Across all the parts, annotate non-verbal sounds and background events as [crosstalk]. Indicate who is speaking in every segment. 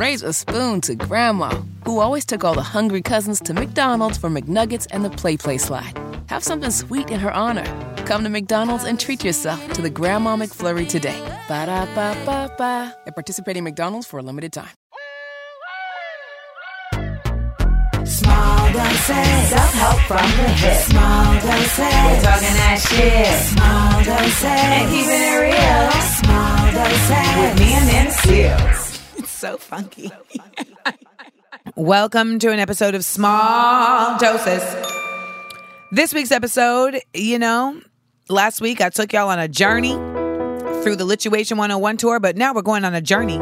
Speaker 1: raise a spoon to Grandma, who always took all the hungry cousins to McDonald's for McNuggets and the Play Play slide. Have something sweet in her honor. Come to McDonald's and treat yourself to the Grandma McFlurry today. Ba da ba ba ba. At participating McDonald's for a limited time.
Speaker 2: Small doses. Self-help from the hip. Small doses. We're talking that shit. Small doses. And keeping it real. Small doses. With me and Nana Seals. So funky.
Speaker 3: Welcome to an episode of Small Doses. This week's episode, you know, last week I took y'all on a journey through the Lituation 101 tour, but now we're going on a journey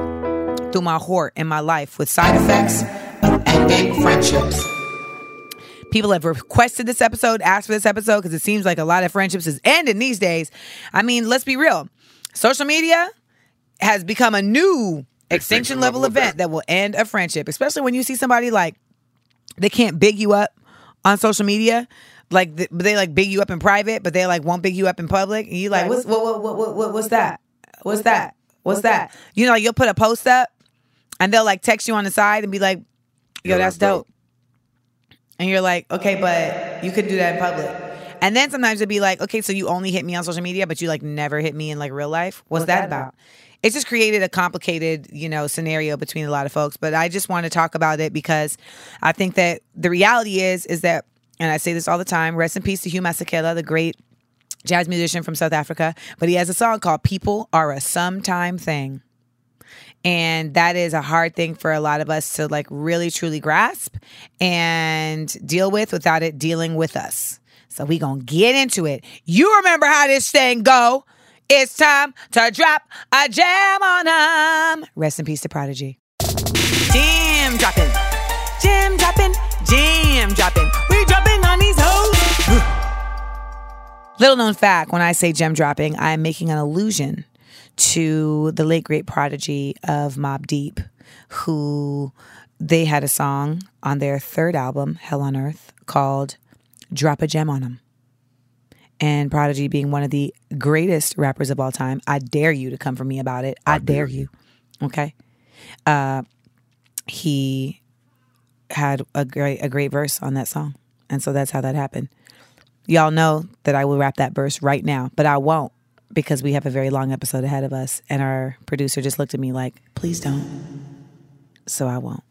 Speaker 3: through my heart and my life with side effects of ending friendships. People have requested this episode, asked for this episode because it seems like a lot of friendships is ending these days. I mean, let's be real. Social media has become a new extinction level event that will end a friendship, especially when you see somebody like they can't big you up on social media. Like th- they like big you up in private, but they like won't big you up in public. And you like, what's what, what what what what what's that? What's that? What's that? You know, like you'll put a post up, and they'll like text you on the side and be like, "Yo, that's dope." And you're like, okay, but you could do that in public. And then sometimes it'd be like, okay, so you only hit me on social media, but you like never hit me in like real life. What's, that, about? It's just created a complicated, you know, scenario between a lot of folks. But I just want to talk about it because I think that the reality is, is that, and I say this all the time, rest in peace to Hugh Masekela, the great jazz musician from South Africa. But he has a song called People Are a Sometime Thing. And that is a hard thing for a lot of us to like really truly grasp and deal with without it dealing with us. So we to get into it. You remember how this thing go. It's time to drop a jam on them. Rest in peace to Prodigy. Jam dropping. Jam dropping. Jam dropping. We dropping on these hoes. Little known fact when I say gem dropping, I'm making an allusion to the late great prodigy of Mobb Deep, who they had a song on their third album, Hell on Earth, called Drop a Gem on 'em. And Prodigy being one of the greatest rappers of all time, I dare you to come for me about it. I, dare you. Okay. Uh, he had a great a great verse on that song. And so that's how that happened. Y'all know that I will rap that verse right now, but I won't because we have a very long episode ahead of us. And our producer just looked at me like, please don't. So I won't.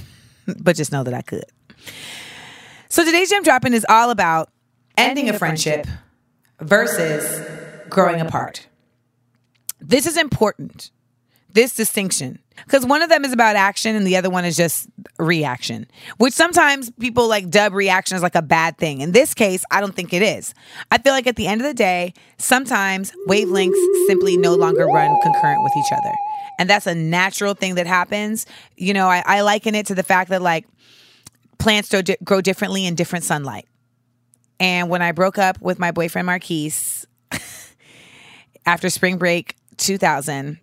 Speaker 3: [laughs] but just know that I could. So today's gem dropping is all about ending a friendship versus growing apart. This is important. This distinction. Because one of them is about action and the other one is just reaction, which sometimes people like dub reaction as like a bad thing. In this case, I don't think it is. I feel like at the end of the day, sometimes wavelengths simply no longer run concurrent with each other. And that's a natural thing that happens. You know, I, I liken it to the fact that like plants di- grow differently in different sunlight. And when I broke up with my boyfriend Marquise [laughs] after spring break 2000,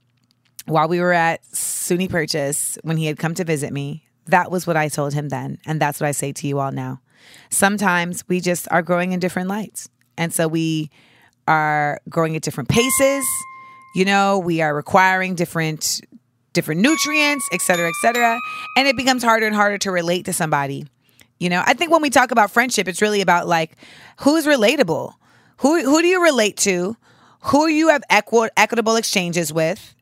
Speaker 3: while we were at SUNY Purchase, when he had come to visit me, that was what I told him then. And that's what I say to you all now. Sometimes we just are growing in different lights. And so we are growing at different paces. You know, we are requiring different different nutrients, et cetera, et cetera. And it becomes harder and harder to relate to somebody. You know, I think when we talk about friendship, it's really about like who's relatable? Who who do you relate to? Who you have equi- equitable exchanges with?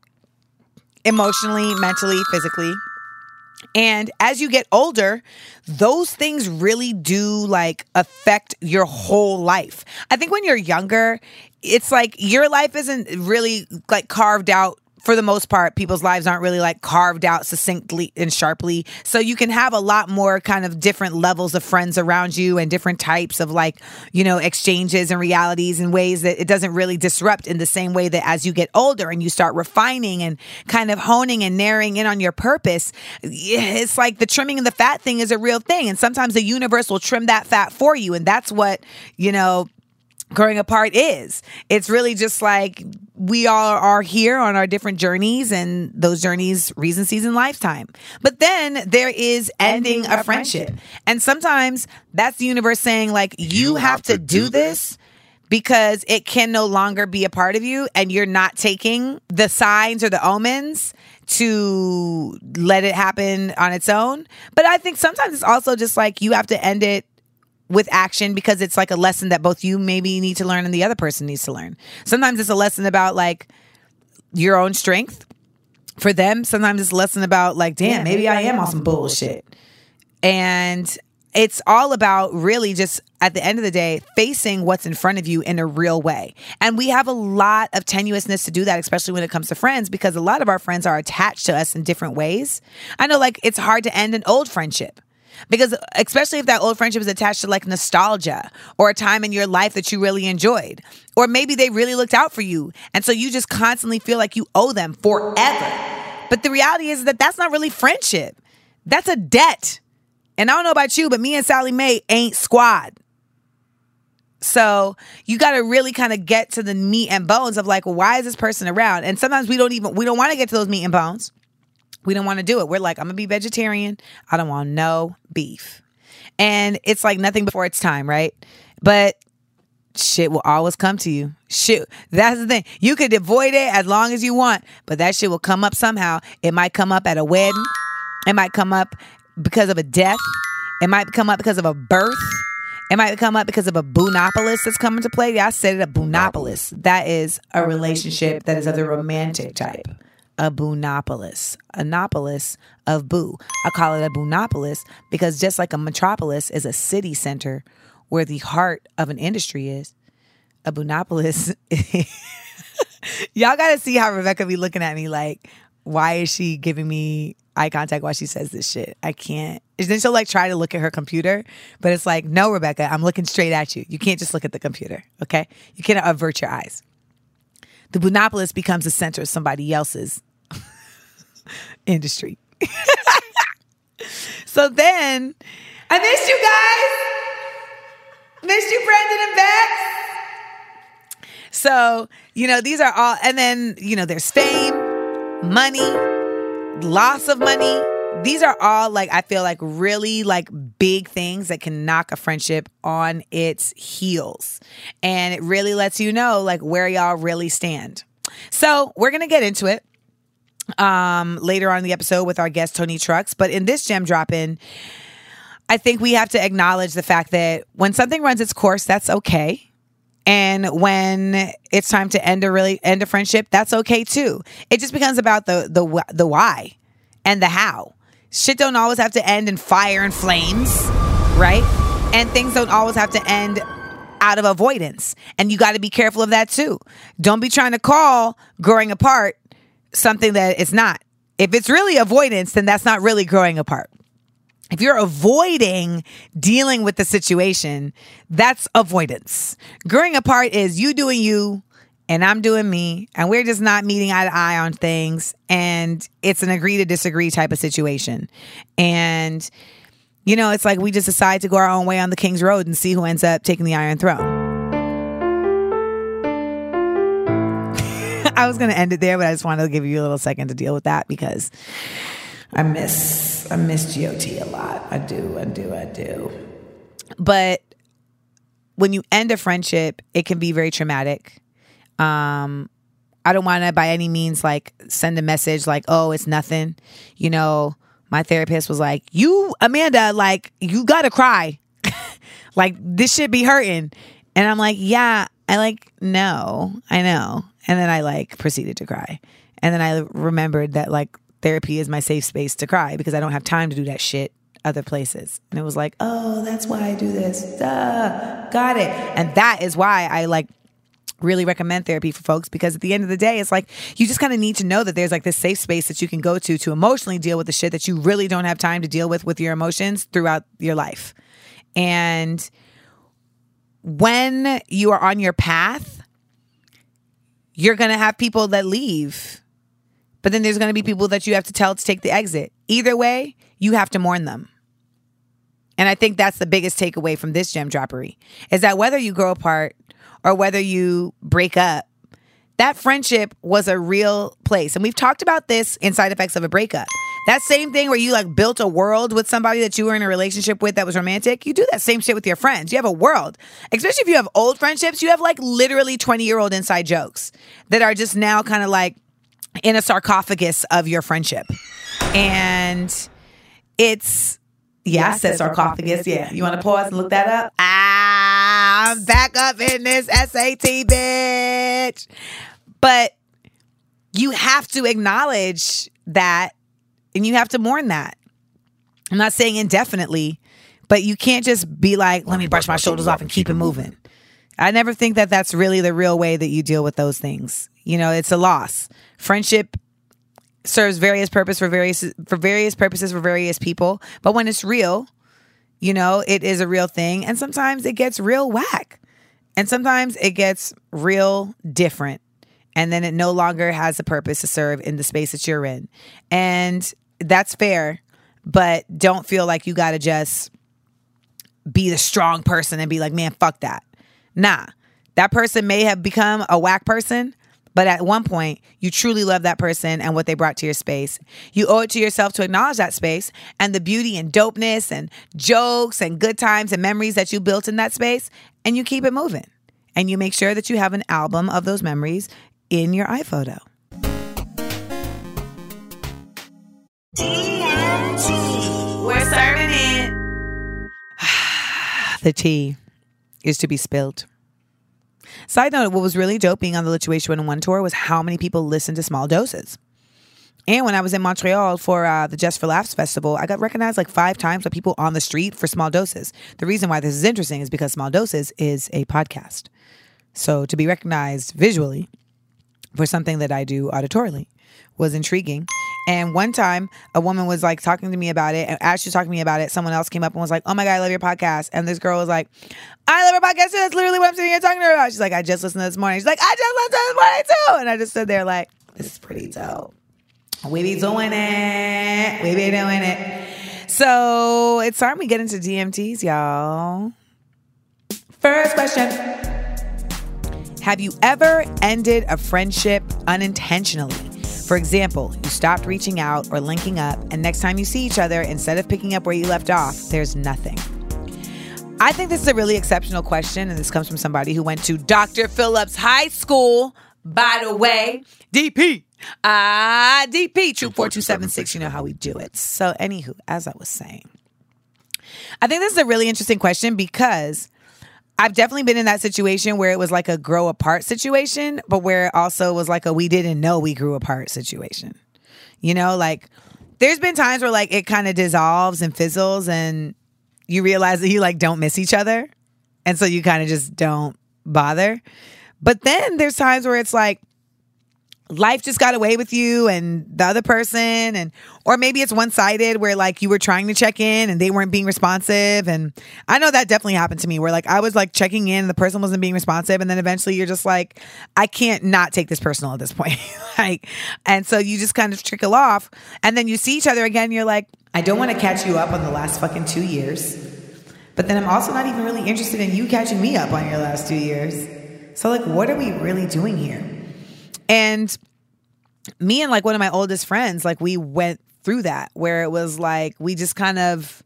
Speaker 3: emotionally, mentally, physically. And as you get older, those things really do like affect your whole life. I think when you're younger, it's like your life isn't really like carved out for the most part, people's lives aren't really like carved out succinctly and sharply. So you can have a lot more kind of different levels of friends around you and different types of like, you know, exchanges and realities and ways that it doesn't really disrupt in the same way that as you get older and you start refining and kind of honing and narrowing in on your purpose, it's like the trimming and the fat thing is a real thing. And sometimes the universe will trim that fat for you. And that's what, you know, growing apart is. It's really just like we all are here on our different journeys and those journeys reason season lifetime. But then there is ending a friendship. And sometimes that's the universe saying like you, have, to, do this because it can no longer be a part of you and you're not taking the signs or the omens to let it happen on its own. But I think sometimes it's also just like you have to end it with action because it's like a lesson that both you maybe need to learn and the other person needs to learn. Sometimes it's a lesson about like your own strength for them. Sometimes it's a lesson about like, damn, maybe I am on some bullshit. And it's all about really just at the end of the day facing what's in front of you in a real way and we have a lot of tenuousness to do that especially when it comes to friends because a lot of our friends are attached to us in different ways i know like it's hard to end an old friendship because especially if that old friendship is attached to like nostalgia or a time in your life that you really enjoyed or maybe they really looked out for you and so you just constantly feel like you owe them forever but the reality is that that's not really friendship that's a debt and I don't know about you, but me and Sallie Mae ain't squad. So you got to really kind of get to the meat and bones of like, why is this person around? And sometimes we don't even we don't want to get to those meat and bones. We don't want to do it. We're like, I'm gonna be vegetarian. I don't want no beef. And it's like nothing before it's time, right? But shit will always come to you. Shit, that's the thing. You could avoid it as long as you want, but that shit will come up somehow. It might come up at a wedding. It might come up because of a death. It might come up because of a birth. It might come up because of a boonopolis that's coming to play. Yeah, I said it, a boonopolis. That is a relationship that is of the romantic type. A boonopolis. Anopolis of boo. I call it a boonopolis because just like a metropolis is a city center where the heart of an industry is, a boonopolis. [laughs] Y'all got to see how Rebecca be looking at me like, why is she giving me eye contact while she says this shit. I can't. And then she'll like try to look at her computer, but it's like, no, Rebecca, I'm looking straight at you. You can't just look at the computer, okay? You cannot avert your eyes. The Boonopolis becomes the center of somebody else's industry. [laughs] so then, I missed you guys. Missed you, Brendan and Bex. So, you know, these are all, and then, you know, there's fame, money, loss of money these are all like i feel like really like big things that can knock a friendship on its heels and it really lets you know like where y'all really stand so we're gonna get into it um later on in the episode with our guest toni trucks but in this gem drop in i think we have to acknowledge the fact that when something runs its course that's okay and when it's time to end a really end a friendship, that's okay too. It just becomes about the the the why and the how. Shit don't always have to end in fire and flames, right? And things don't always have to end out of avoidance. And you got to be careful of that too. Don't be trying to call growing apart something that it's not. If it's really avoidance, then that's not really growing apart if you're avoiding dealing with the situation, that's avoidance. Growing apart is you doing you and I'm doing me, and we're just not meeting eye to eye on things. And it's an agree to disagree type of situation. And, you know, it's like we just decide to go our own way on the King's Road and see who ends up taking the Iron Throne. I was going to end it there, but I just wanted to give you a little second to deal with that because I miss I miss GOT a lot. I do, I do, I do. But when you end a friendship, it can be very traumatic. Um, I don't want to by any means like send a message like, "Oh, it's nothing." You know, my therapist was like, "You, Amanda, like you got to cry. [laughs] like this should be hurting." And I'm like, "Yeah, I like no, I know." And then I like proceeded to cry. And then I remembered that like therapy is my safe space to cry because I don't have time to do that shit other places. And it was like, oh, that's why I do this. Duh, got it. And that is why I like really recommend therapy for folks because at the end of the day, it's like you just kind of need to know that there's like this safe space that you can go to to emotionally deal with the shit that you really don't have time to deal with with your emotions throughout your life. And when you are on your path, you're going to have people that leave but then there's going to be people that you have to tell to take the exit. Either way, you have to mourn them. And I think that's the biggest takeaway from this gem droppery is that whether you grow apart or whether you break up, that friendship was a real place. And we've talked about this in side effects of a breakup. That same thing where you like built a world with somebody that you were in a relationship with that was romantic, you do that same shit with your friends. You have a world. Especially if you have old friendships, you have like literally 20 year old inside jokes that are just now kind of like in a sarcophagus of your friendship. And it's yeah, I said sarcophagus. Yeah. You want to pause and look that up? Ah, I'm back up in this SAT, bitch. But you have to acknowledge that and you have to mourn that. I'm not saying indefinitely, but you can't just be like, let me brush my shoulders off and keep it moving. I never think that that's really the real way that you deal with those things. You know, it's a loss. Friendship serves various purpose for various for various purposes for various people, but when it's real, you know, it is a real thing and sometimes it gets real whack. And sometimes it gets real different. And then it no longer has a purpose to serve in the space that you're in. And that's fair, but don't feel like you got to just be the strong person and be like, man, fuck that. Nah, that person may have become a whack person, but at one point, you truly love that person and what they brought to your space. You owe it to yourself to acknowledge that space and the beauty and dopeness and jokes and good times and memories that you built in that space, and you keep it moving. And you make sure that you have an album of those memories in your iPhoto. We're serving it. [sighs] the tea is to be spilled. Side note, what was really dope being on the Lituation One tour was how many people listened to Small Doses. And when I was in Montreal for uh, the Just for Laughs festival, I got recognized like five times by people on the street for Small Doses. The reason why this is interesting is because Small Doses is a podcast. So to be recognized visually for something that I do auditorily was intriguing. And one time, a woman was like talking to me about it. And as she was talking to me about it, someone else came up and was like, Oh my God, I love your podcast. And this girl was like, I love your podcast too. That's literally what I'm sitting here talking to her about. She's like, I just listened to this morning. She's like, I just listened to this morning too. And I just stood there like, This is pretty dope. We be doing it. We be doing it. So it's time we get into DMTs, y'all. First question Have you ever ended a friendship unintentionally? For example, you stopped reaching out or linking up, and next time you see each other, instead of picking up where you left off, there's nothing. I think this is a really exceptional question, and this comes from somebody who went to Dr. Phillips High School, by the way. DP. Ah, DP, True 4276. You know how we do it. So, anywho, as I was saying, I think this is a really interesting question because I've definitely been in that situation where it was like a grow apart situation, but where it also was like a we didn't know we grew apart situation. You know, like there's been times where like it kind of dissolves and fizzles and you realize that you like don't miss each other. And so you kind of just don't bother. But then there's times where it's like life just got away with you and the other person and or maybe it's one-sided where like you were trying to check in and they weren't being responsive. And I know that definitely happened to me where like I was like checking in and the person wasn't being responsive. And then eventually you're just like I can't not take this personal at this point. [laughs] Like and so you just kind of trickle off. And then you see each other again. You're like I don't want to catch you up on the last fucking 2 years but then I'm also not even really interested in you catching me up on your last 2 years. So like what are we really doing here and me and like one of my oldest friends, like we went through that where it was like we just kind of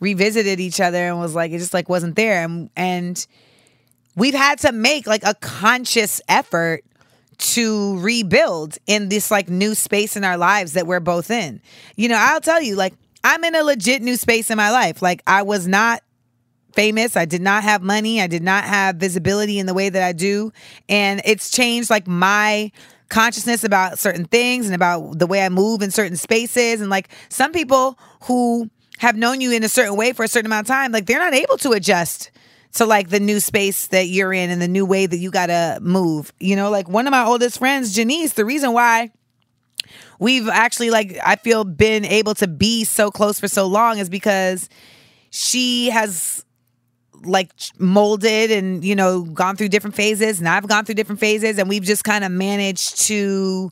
Speaker 3: revisited each other and was like it just like wasn't there and and we've had to make like a conscious effort to rebuild in this like new space in our lives that we're both in. You know, I'll tell you like I'm in a legit new space in my life. Like I was not famous. I did not have money. I did not have visibility in the way that I do. And it's changed like my consciousness about certain things and about the way I move in certain spaces. And like some people who have known you in a certain way for a certain amount of time, like they're not able to adjust to like the new space that you're in and the new way that you gotta move. You know, like one of my oldest friends, Janice, the reason why we've actually like I feel been able to be so close for so long is because she has like molded and you know gone through different phases and I've gone through different phases and we've just kind of managed to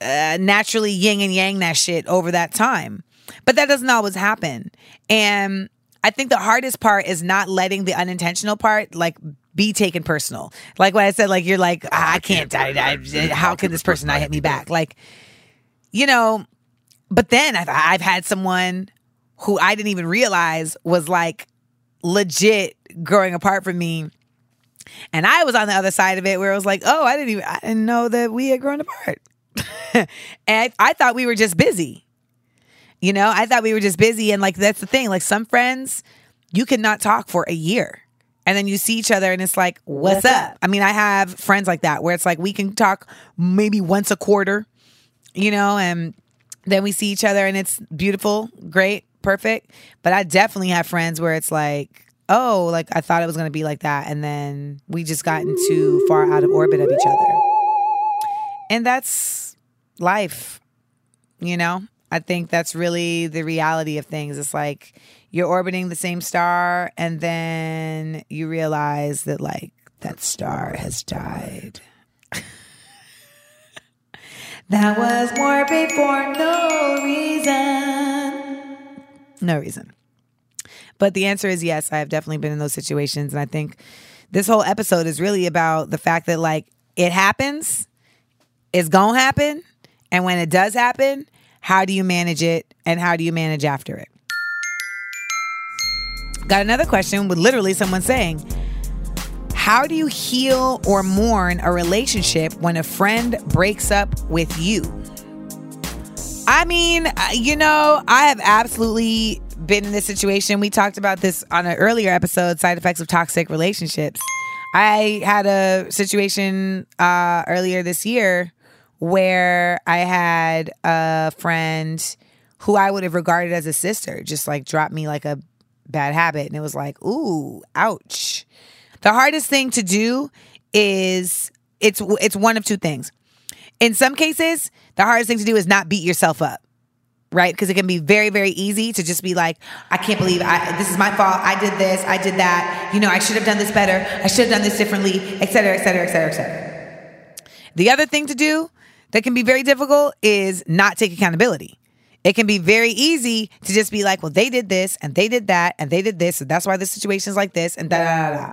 Speaker 3: uh, naturally yin and yang that shit over that time. But that doesn't always happen. And I think the hardest part is not letting the unintentional part like be taken personal. Like what I said, like you're like, ah, I can't, I, I, how can this person not hit me back? Like, you know, but then I've, I've had someone who I didn't even realize was like legit growing apart from me. And I was on the other side of it where it was like, oh, I didn't even I didn't know that we had grown apart. [laughs] and I, I thought we were just busy. You know, I thought we were just busy. And like, that's the thing. Like, some friends, you cannot talk for a year. And then you see each other and it's like, what's,
Speaker 2: What's
Speaker 3: up?
Speaker 2: up?
Speaker 3: I mean, I have friends like that where it's like we can talk maybe once a quarter, you know, and then we see each other and it's beautiful, great, perfect. But I definitely have friends where it's like, oh, like I thought it was to be like that. And then we just gotten too far out of orbit of each other. And that's life, you know? I think that's really the reality of things. It's like you're orbiting the same star and then you realize that, like, that star has died. [laughs] that was morbid for no reason. No reason. But the answer is yes, I have definitely been in those situations. And I think this whole episode is really about the fact that, like, it happens, it's gonna happen. And when it does happen, how do you manage it and how do you manage after it? Got another question with literally someone saying, How do you heal or mourn a relationship when a friend breaks up with you? I mean, uh, you know, I have absolutely been in this situation. We talked about this on an earlier episode side effects of toxic relationships. I had a situation uh, earlier this year where I had a friend who I would have regarded as a sister just like drop me like a bad habit. And it was like, ooh, ouch. The hardest thing to do is it's it's one of two things. In some cases, the hardest thing to do is not beat yourself up. Right? Because it can be very, very easy to just be like, I can't believe I this is my fault. I did this, I did that. You know, I should have done this better. I should have done this differently, et cetera, et cetera, et cetera, et cetera. The other thing to do that can be very difficult is not take accountability. It can be very easy to just be like, well, they did this and they did that and they did this, and that's why the situation's like this and da da da.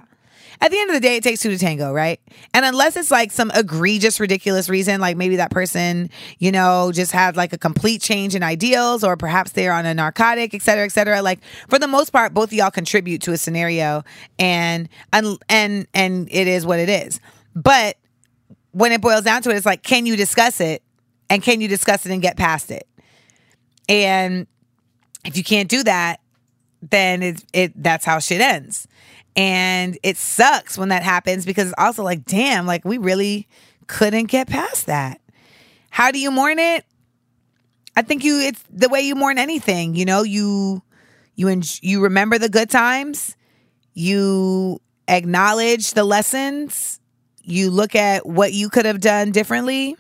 Speaker 3: At the end of the day, it takes two to tango, right? And unless it's like some egregious, ridiculous reason, like maybe that person, you know, just had like a complete change in ideals, or perhaps they're on a narcotic, et cetera, et cetera. Like for the most part, both of y'all contribute to a scenario, and and and and it is what it is. But when it boils down to it, it's like, can you discuss it? And can you discuss it and get past it? And if you can't do that, then it, it that's how shit ends. And it sucks when that happens because it's also like, damn, like we really couldn't get past that. How do you mourn it? I think you it's the way you mourn anything, you know, you you en- you remember the good times, you acknowledge the lessons, you look at what you could have done differently,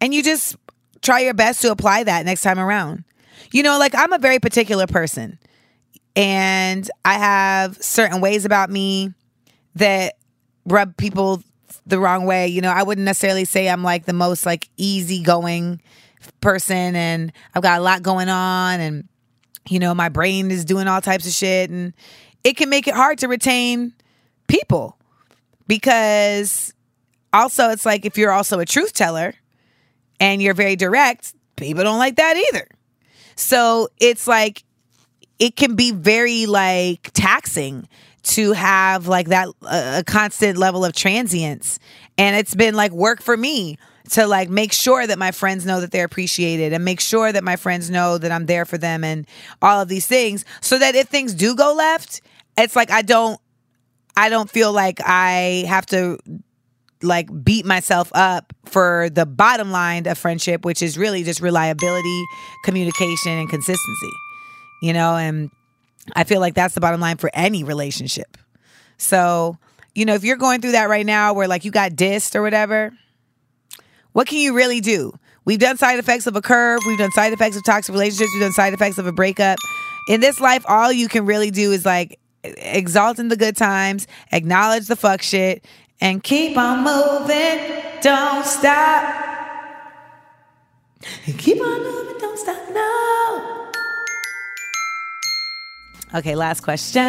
Speaker 3: and you just try your best to apply that next time around. You know, like I'm a very particular person and I have certain ways about me that rub people the wrong way. You know, I wouldn't necessarily say I'm like the most like easygoing person and I've got a lot going on and you know, my brain is doing all types of shit and it can make it hard to retain people because also it's like if you're also a truth teller and you're very direct, people don't like that either. So it's like it can be very like taxing to have like that uh, a constant level of transience. And it's been like work for me to like make sure that my friends know that they're appreciated and make sure that my friends know that I'm there for them and all of these things so that if things do go left it's like I don't I don't feel like I have to like beat myself up for the bottom line of friendship which is really just reliability communication and consistency you know, and I feel like that's the bottom line for any relationship. So, you know, if you're going through that right now where like you got dissed or whatever, what can you really do? We've done side effects of a curve, we've done side effects of toxic relationships, we've done side effects of a breakup. In this life, all you can really do is like exalt in the good times, acknowledge the fuck shit, and keep on moving. Don't stop. Keep on moving, don't stop, no. Okay, last question.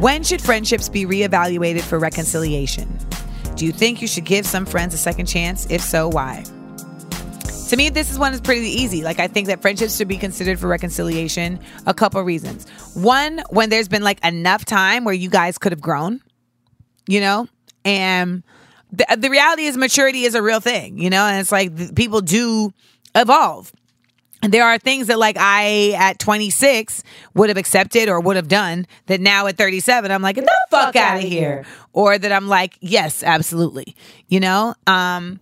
Speaker 3: When should friendships be reevaluated for reconciliation? Do you think you should give some friends a second chance? If so, why? To me, this is one that's pretty easy. Like, I think that friendships should be considered for reconciliation. A couple reasons. One, when there's been like enough time where you guys could have grown, you know, and the, the reality is maturity is a real thing, you know, and it's like people do evolve. There are things that like I at 26 would have accepted or would have done that now at 37 I'm like get the fuck out of here. Or that I'm like yes absolutely you know? Um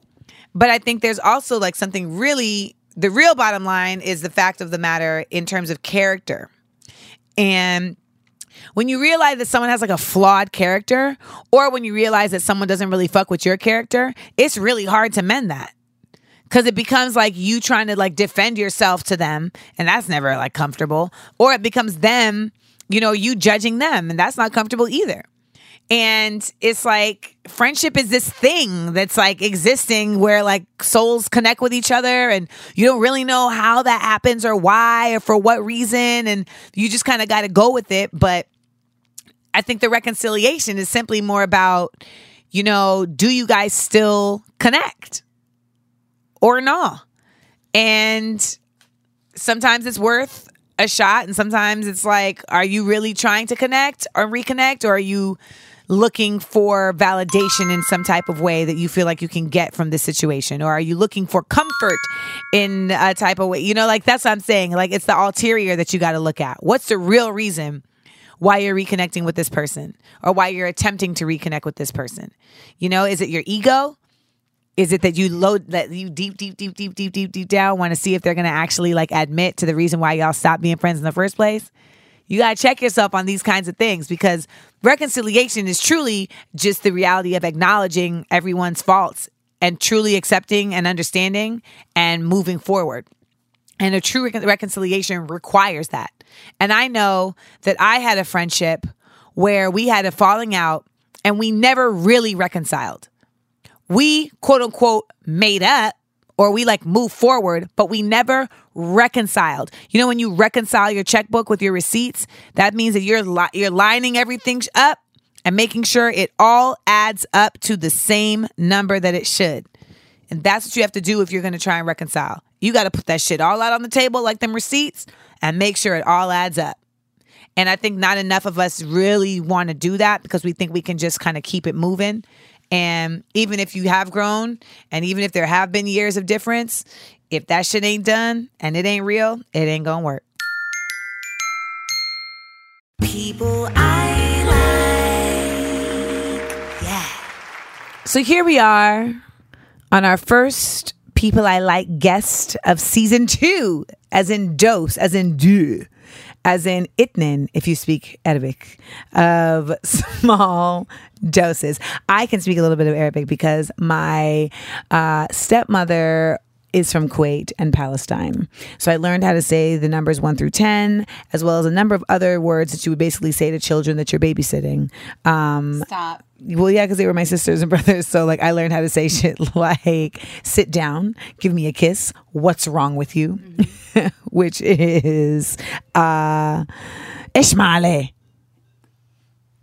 Speaker 3: but I think there's also like something really the real bottom line is the fact of the matter in terms of character. And when you realize that someone has like a flawed character or when you realize that someone doesn't really fuck with your character it's really hard to mend that because it becomes like you trying to like defend yourself to them and that's never like comfortable. Or it becomes them you know you judging them and that's not comfortable either. And it's like friendship is this thing that's like existing where like souls connect with each other and you don't really know how that happens or why or for what reason and you just kind of got to go with it. But i think the reconciliation is simply more about you know do you guys still connect or no. And sometimes it's worth a shot, and sometimes it's like, are you really trying to connect or reconnect, or are you looking for validation in some type of way that you feel like you can get from this situation? Or are you looking for comfort in a type of way? You know, like that's what I'm saying. Like it's the ulterior that you got to look at. What's the real reason? Why you're reconnecting with this person or why you're attempting to reconnect with this person. You know, is it your ego? Is it that you load that you deep, deep, deep, deep, deep, deep, deep down want to see if they're gonna actually like admit to the reason why y'all stopped being friends in the first place? You gotta check yourself on these kinds of things because reconciliation is truly just the reality of acknowledging everyone's faults and truly accepting and understanding and moving forward. And a true recon- reconciliation requires that. And I know that I had a friendship where we had a falling out and we never really reconciled we quote unquote made up or we like move forward, but we never reconciled. You know, when you reconcile your checkbook with your receipts, that means that you're li- you're lining everything up and making sure it all adds up to the same number that it should. And that's what you have to do if you're going to try and reconcile. You got to put that shit all out on the table like them receipts and make sure it all adds up. And I think not enough of us really want to do that because we think we can just kind of keep it moving. And even if you have grown, and even if there have been years of difference, if that shit ain't done and it ain't real, it ain't gonna work.
Speaker 2: People I like. Yeah.
Speaker 3: So here we are on our first People I Like guest of season two, as in dose, as in deux, as in itnin, if you speak Arabic, of [laughs] small doses. I can speak a little bit of Arabic because my uh, stepmother is from Kuwait and Palestine. So I learned how to say the numbers one through 10, as well as a number of other words that you would basically say to children that you're babysitting. Um,
Speaker 4: Stop.
Speaker 3: well, yeah, because they were my sisters and [laughs] brothers. So, like, I learned how to say shit [laughs] like, sit down, give me a kiss, what's wrong with you? [laughs] Which is, uh, Ishmale.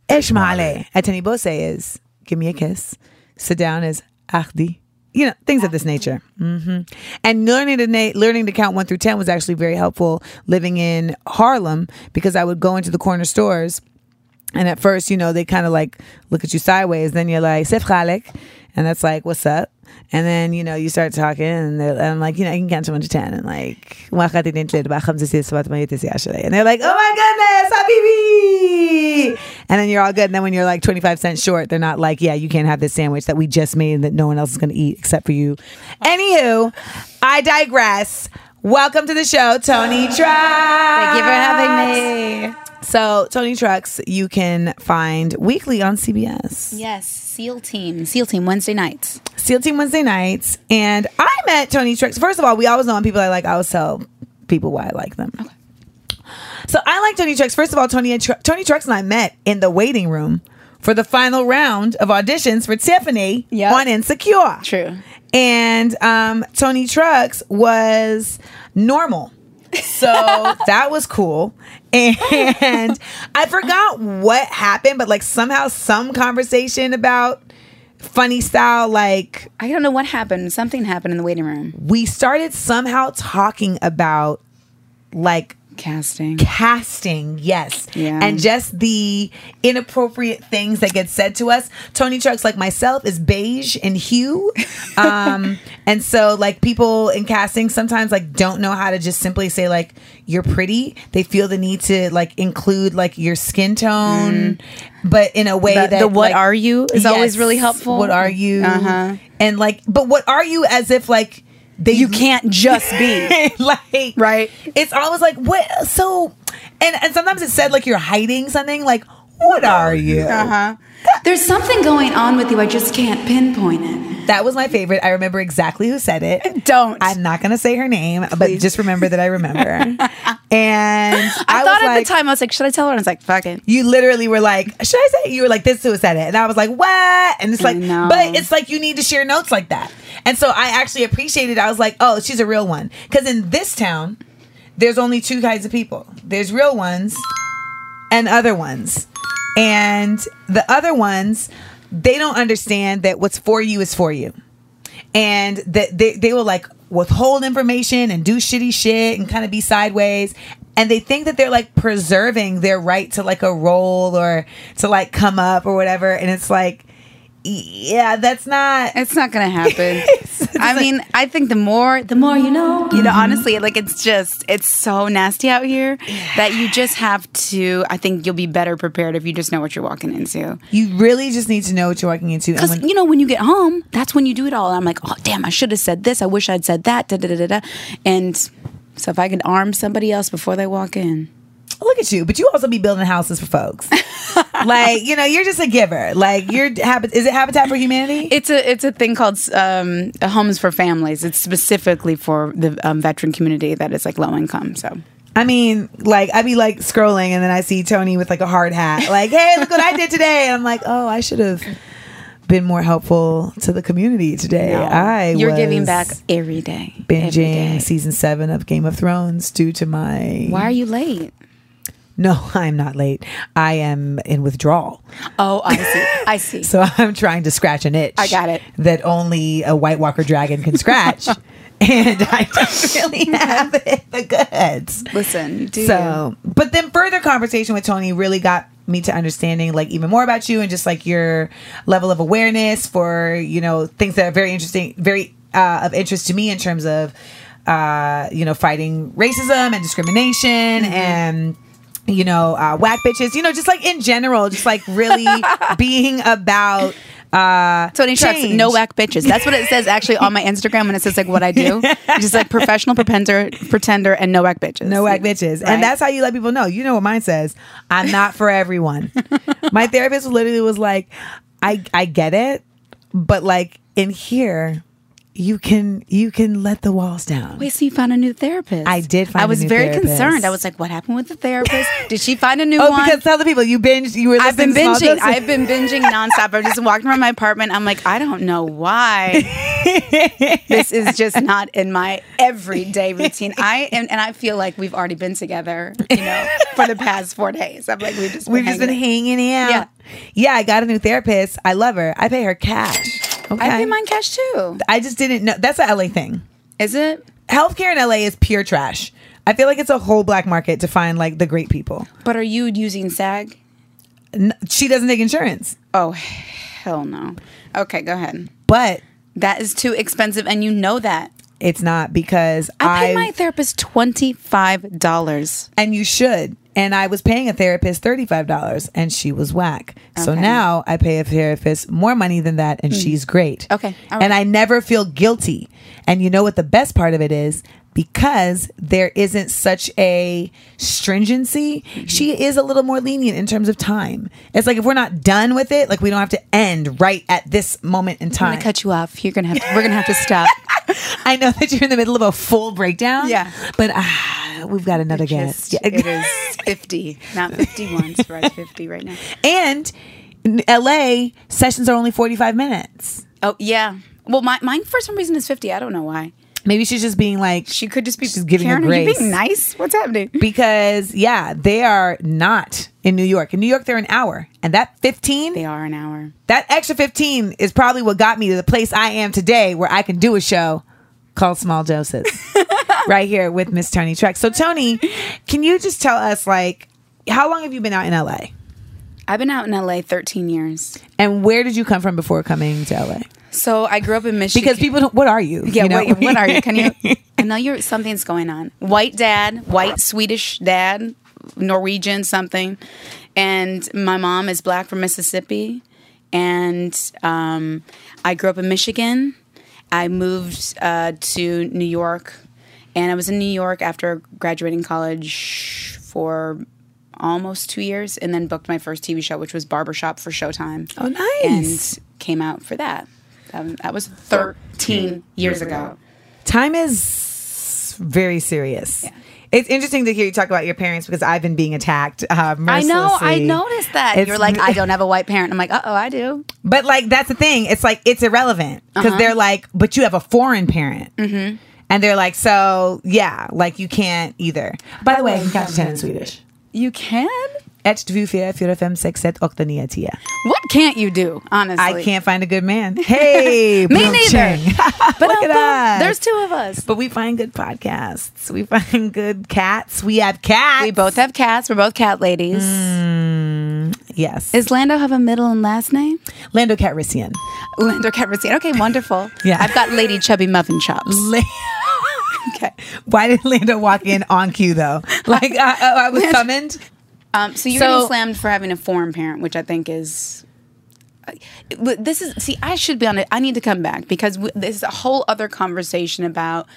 Speaker 3: Ishmale. Atani Bose is, give me a kiss. Sit down is, Ahdi. You know, things of this nature. hmm And learning to na- learning to count one through 10 was actually very helpful living in Harlem because I would go into the corner stores and at first, you know, they kind of like look at you sideways. Then you're like, Khalik. And that's like, what's up? And then, you know, you start talking and, and I'm like, you know, I can count to one to ten and like and they're like, Oh my goodness, Habibi And then you're all good. And then when you're like twenty five cents short, they're not like, Yeah, you can't have this sandwich that we just made and that no one else is gonna eat except for you. Anywho, I digress. Welcome to the show, Toni Trucks.
Speaker 4: Thank you for having me.
Speaker 3: So, Toni Trucks, you can find weekly on CBS.
Speaker 4: Yes, SEAL Team. SEAL Team Wednesday nights.
Speaker 3: SEAL Team Wednesday nights. And I met Toni Trucks. First of all, we always know when people I like, I always tell people why I like them. So I like Toni Trucks. First of all, Toni Toni Trucks and I met in the waiting room for the final round of auditions for Tiffany
Speaker 4: Yep.
Speaker 3: on Insecure.
Speaker 4: True.
Speaker 3: And um, Toni Trucks was normal. So that was cool. And I forgot what happened, but like somehow some conversation about funny style, like
Speaker 4: I don't know what happened. Something happened in the waiting room.
Speaker 3: we started somehow talking about like
Speaker 4: Casting.
Speaker 3: casting yes
Speaker 4: Yeah.
Speaker 3: and just the inappropriate things that get said to us toni trucks like myself is beige in hue [laughs] um and so like people in casting sometimes like don't know how to just simply say like you're pretty they feel the need to like include like your skin tone but in a way
Speaker 4: Mm. The-
Speaker 3: that
Speaker 4: the what
Speaker 3: like-
Speaker 4: are you is always really helpful.
Speaker 3: what are you
Speaker 4: Uh-huh.
Speaker 3: and like but what are you as if like they
Speaker 4: You can't just be. [laughs]
Speaker 3: like
Speaker 4: Right.
Speaker 3: it's always like what so and and sometimes it's said like you're hiding something like what are you
Speaker 4: Uh-huh.
Speaker 5: There's something going on with you. I just can't pinpoint it.
Speaker 3: That was my favorite i remember exactly who said it
Speaker 4: Don't.
Speaker 3: i'm not gonna say her name but just remember that i remember [laughs] and i,
Speaker 4: I, thought at
Speaker 3: like,
Speaker 4: the time I was like, should I tell her? And I was like, fuck it.
Speaker 3: you literally were like, should I say? You were like, this who said it, and I was like, what? And it's like, but it's like you need to share notes like that. And so I actually appreciated. it. I was like, oh, she's a real one, because in this town, there's only two kinds of people. There's real ones and other ones, and the other ones, they don't understand that what's for you is for you. And that they, they will like withhold information and do shitty shit and kind of be sideways. And they think that they're like preserving their right to like a role or to like come up or whatever. And it's like yeah that's not
Speaker 4: It's not gonna happen. [laughs] I mean, I think the more, the more you know. You know, mm-hmm. honestly, like it's just, it's so nasty out here that you just have to. I think you'll be better prepared if you just know what you're walking into.
Speaker 3: you really just need to know what you're walking into
Speaker 4: Because you know, when you get home, that's when you do it all. And I'm like, oh damn, I should have said this. I wish I'd said that. Da da da da. And so if I can arm somebody else before they walk in,
Speaker 3: look at you but you also be building houses for folks [laughs] like you know you're just a giver like you're habit is it habitat for humanity
Speaker 4: it's a it's a thing called um, homes for families. It's specifically for the um, veteran community that is like low income. So
Speaker 3: I mean, like I'd be like scrolling and then I see Toni with like a hard hat, like, "Hey, look what I did today!" And I'm like, "Oh, I should have been more helpful to the community today." I
Speaker 4: you're giving back every day. every day.
Speaker 3: binging season seven of Game of Thrones due to my.
Speaker 4: Why are you late?
Speaker 3: No, [laughs] I'm not late. I am in withdrawal,
Speaker 4: Oh, I see. I [laughs] see.
Speaker 3: so I'm trying to scratch an itch.
Speaker 4: I got it.
Speaker 3: That only a White Walker dragon can scratch, [laughs] and I don't really have it, the goods.
Speaker 4: Listen, you do.
Speaker 3: So, but then further conversation with Toni really got me to understanding like even more about you and just like your level of awareness for you know things that are very interesting, very uh, of interest to me in terms of uh, you know fighting racism and discrimination and you know uh, whack bitches, you know just like in general, just like really [laughs] being about. Uh,
Speaker 4: Tony
Speaker 3: change.
Speaker 4: no whack bitches. That's what it says actually on my Instagram when it says like what I do. It's just like professional pretender, pretender, and no whack bitches.
Speaker 3: No whack bitches.
Speaker 4: Right?
Speaker 3: And that's how you let people know. You know what mine says. I'm not for everyone. [laughs] My therapist literally was like, I I get it, but like in here, you can you can let the walls down.
Speaker 4: Wait, so you found a new therapist?
Speaker 3: I did find
Speaker 4: I was very
Speaker 3: therapist.
Speaker 4: concerned. I was like, what happened with the therapist? [laughs] Did she find a new
Speaker 3: oh,
Speaker 4: one?
Speaker 3: because tell the people you binged. You were.
Speaker 4: I've been binging. I've been binging nonstop. I'm just walking around my apartment. I'm like, I don't know why. [laughs] this is just not in my everyday routine. I and, and I feel like we've already been together, you know, for the past four days. I'm like, we've just been
Speaker 3: We've just been
Speaker 4: hanging.
Speaker 3: hanging out.
Speaker 4: Yeah.
Speaker 3: Yeah, I got a new therapist. I love her. I pay her cash. Okay.
Speaker 4: I pay mine cash too.
Speaker 3: I just didn't know. That's a LA thing.
Speaker 4: Is it?
Speaker 3: Healthcare in LA is pure trash. I feel like it's a whole black market to find like the great people.
Speaker 4: But are you using SAG?
Speaker 3: N- She doesn't take insurance,
Speaker 4: Oh hell no. Okay, go ahead.
Speaker 3: but
Speaker 4: That is too expensive, and you know that.
Speaker 3: it's not because
Speaker 4: I pay
Speaker 3: I
Speaker 4: my therapist twenty five dollars.
Speaker 3: and you should. And I was paying a therapist thirty five dollars, and she was whack. So
Speaker 4: Okay. Hmm.
Speaker 3: now I pay a therapist more money than that, and she's great.
Speaker 4: Okay, all
Speaker 3: and. I never feel guilty. And you know what the best part of it is? Because there isn't such a stringency,
Speaker 4: Mm-hmm.
Speaker 3: she is a little more lenient in terms of time. It's like if we're not done with it, like we don't have to end right at this moment in time.
Speaker 4: I'm gonna cut you off. You're gonna have. To, we're gonna have to stop. [laughs]
Speaker 3: I know that you're in the middle of a full breakdown.
Speaker 4: Yeah.
Speaker 3: But ah, we've got another guest. Yeah.
Speaker 4: It is fifty, not fifty one. So we're at fifty right now.
Speaker 3: And in LA, sessions are only 45 minutes.
Speaker 4: Oh yeah. Well, my, mine for some reason is fifty. I don't know why.
Speaker 3: Maybe she's just being like,
Speaker 4: She could just be
Speaker 3: She's giving
Speaker 4: Karen, Are you
Speaker 3: grace.
Speaker 4: being nice? What's happening?
Speaker 3: because yeah, they are not in New York. In New York, they're an hour. And that 15,
Speaker 4: They are an hour.
Speaker 3: that extra 15 is probably what got me to the place I am today where I can do a show called Small Doses. [laughs] right here with Miss Toni Trucks. So Tony, can you just tell us like how long have you been out in LA?
Speaker 4: I've been out in LA 13 years.
Speaker 3: And where did you come from before coming to LA?
Speaker 4: So I grew up in Michigan.
Speaker 3: Because people don't, what are you?
Speaker 4: Yeah,
Speaker 3: you know?
Speaker 4: what, what are you? Can you? [laughs] I know you're something's going on. White dad, white Swedish dad, Norwegian something, and my mom is black from Mississippi, and um, I grew up in Michigan. I moved uh, to New York, and I was in New York after graduating college for almost two years, and then booked my first TV show, which was Barbershop for Showtime.
Speaker 3: Oh, nice.
Speaker 4: And came out for that. Um, that was 13 years ago.
Speaker 3: Time is very serious. It's interesting to hear you talk about your parents because I've been being attacked. Uh,
Speaker 4: I know. I noticed that.
Speaker 3: It's-
Speaker 4: You're like, I don't have a white parent. I'm like, uh oh, I do.
Speaker 3: But like that's the thing. It's like it's irrelevant because
Speaker 4: Uh-huh.
Speaker 3: they're like, but you have a foreign parent, mm-hmm. and they're like, so yeah, like you can't either. By the way, I can count to ten in Swedish.
Speaker 4: You can?
Speaker 3: Ett, två, fyra, fyra, fem, sex, sept, åtta, nio, tio.
Speaker 4: What can't you do, honestly?
Speaker 3: I can't find a good man. Hey, [laughs]
Speaker 4: Me neither. [laughs] But
Speaker 3: Look at
Speaker 4: uh,
Speaker 3: us.
Speaker 4: there's two of us.
Speaker 3: But we find good podcasts. We find good cats. We have cats.
Speaker 4: We both have cats. We're both cat ladies.
Speaker 3: yes.
Speaker 4: Does Lando have a middle and last name?
Speaker 3: Lando Calrissian.
Speaker 4: Lando Calrissian. Okay, wonderful. [laughs]
Speaker 3: Yeah.
Speaker 4: I've got Lady Chubby Muffin Chops.
Speaker 3: La-
Speaker 4: Okay.
Speaker 3: Why did Lando walk in on cue though? Like I, I I was summoned.
Speaker 4: Um, so you're
Speaker 3: So-
Speaker 4: getting slammed for having a foreign parent, which I think is. uh, This is see. I should be on it. I need to come back because w- this is a whole other conversation about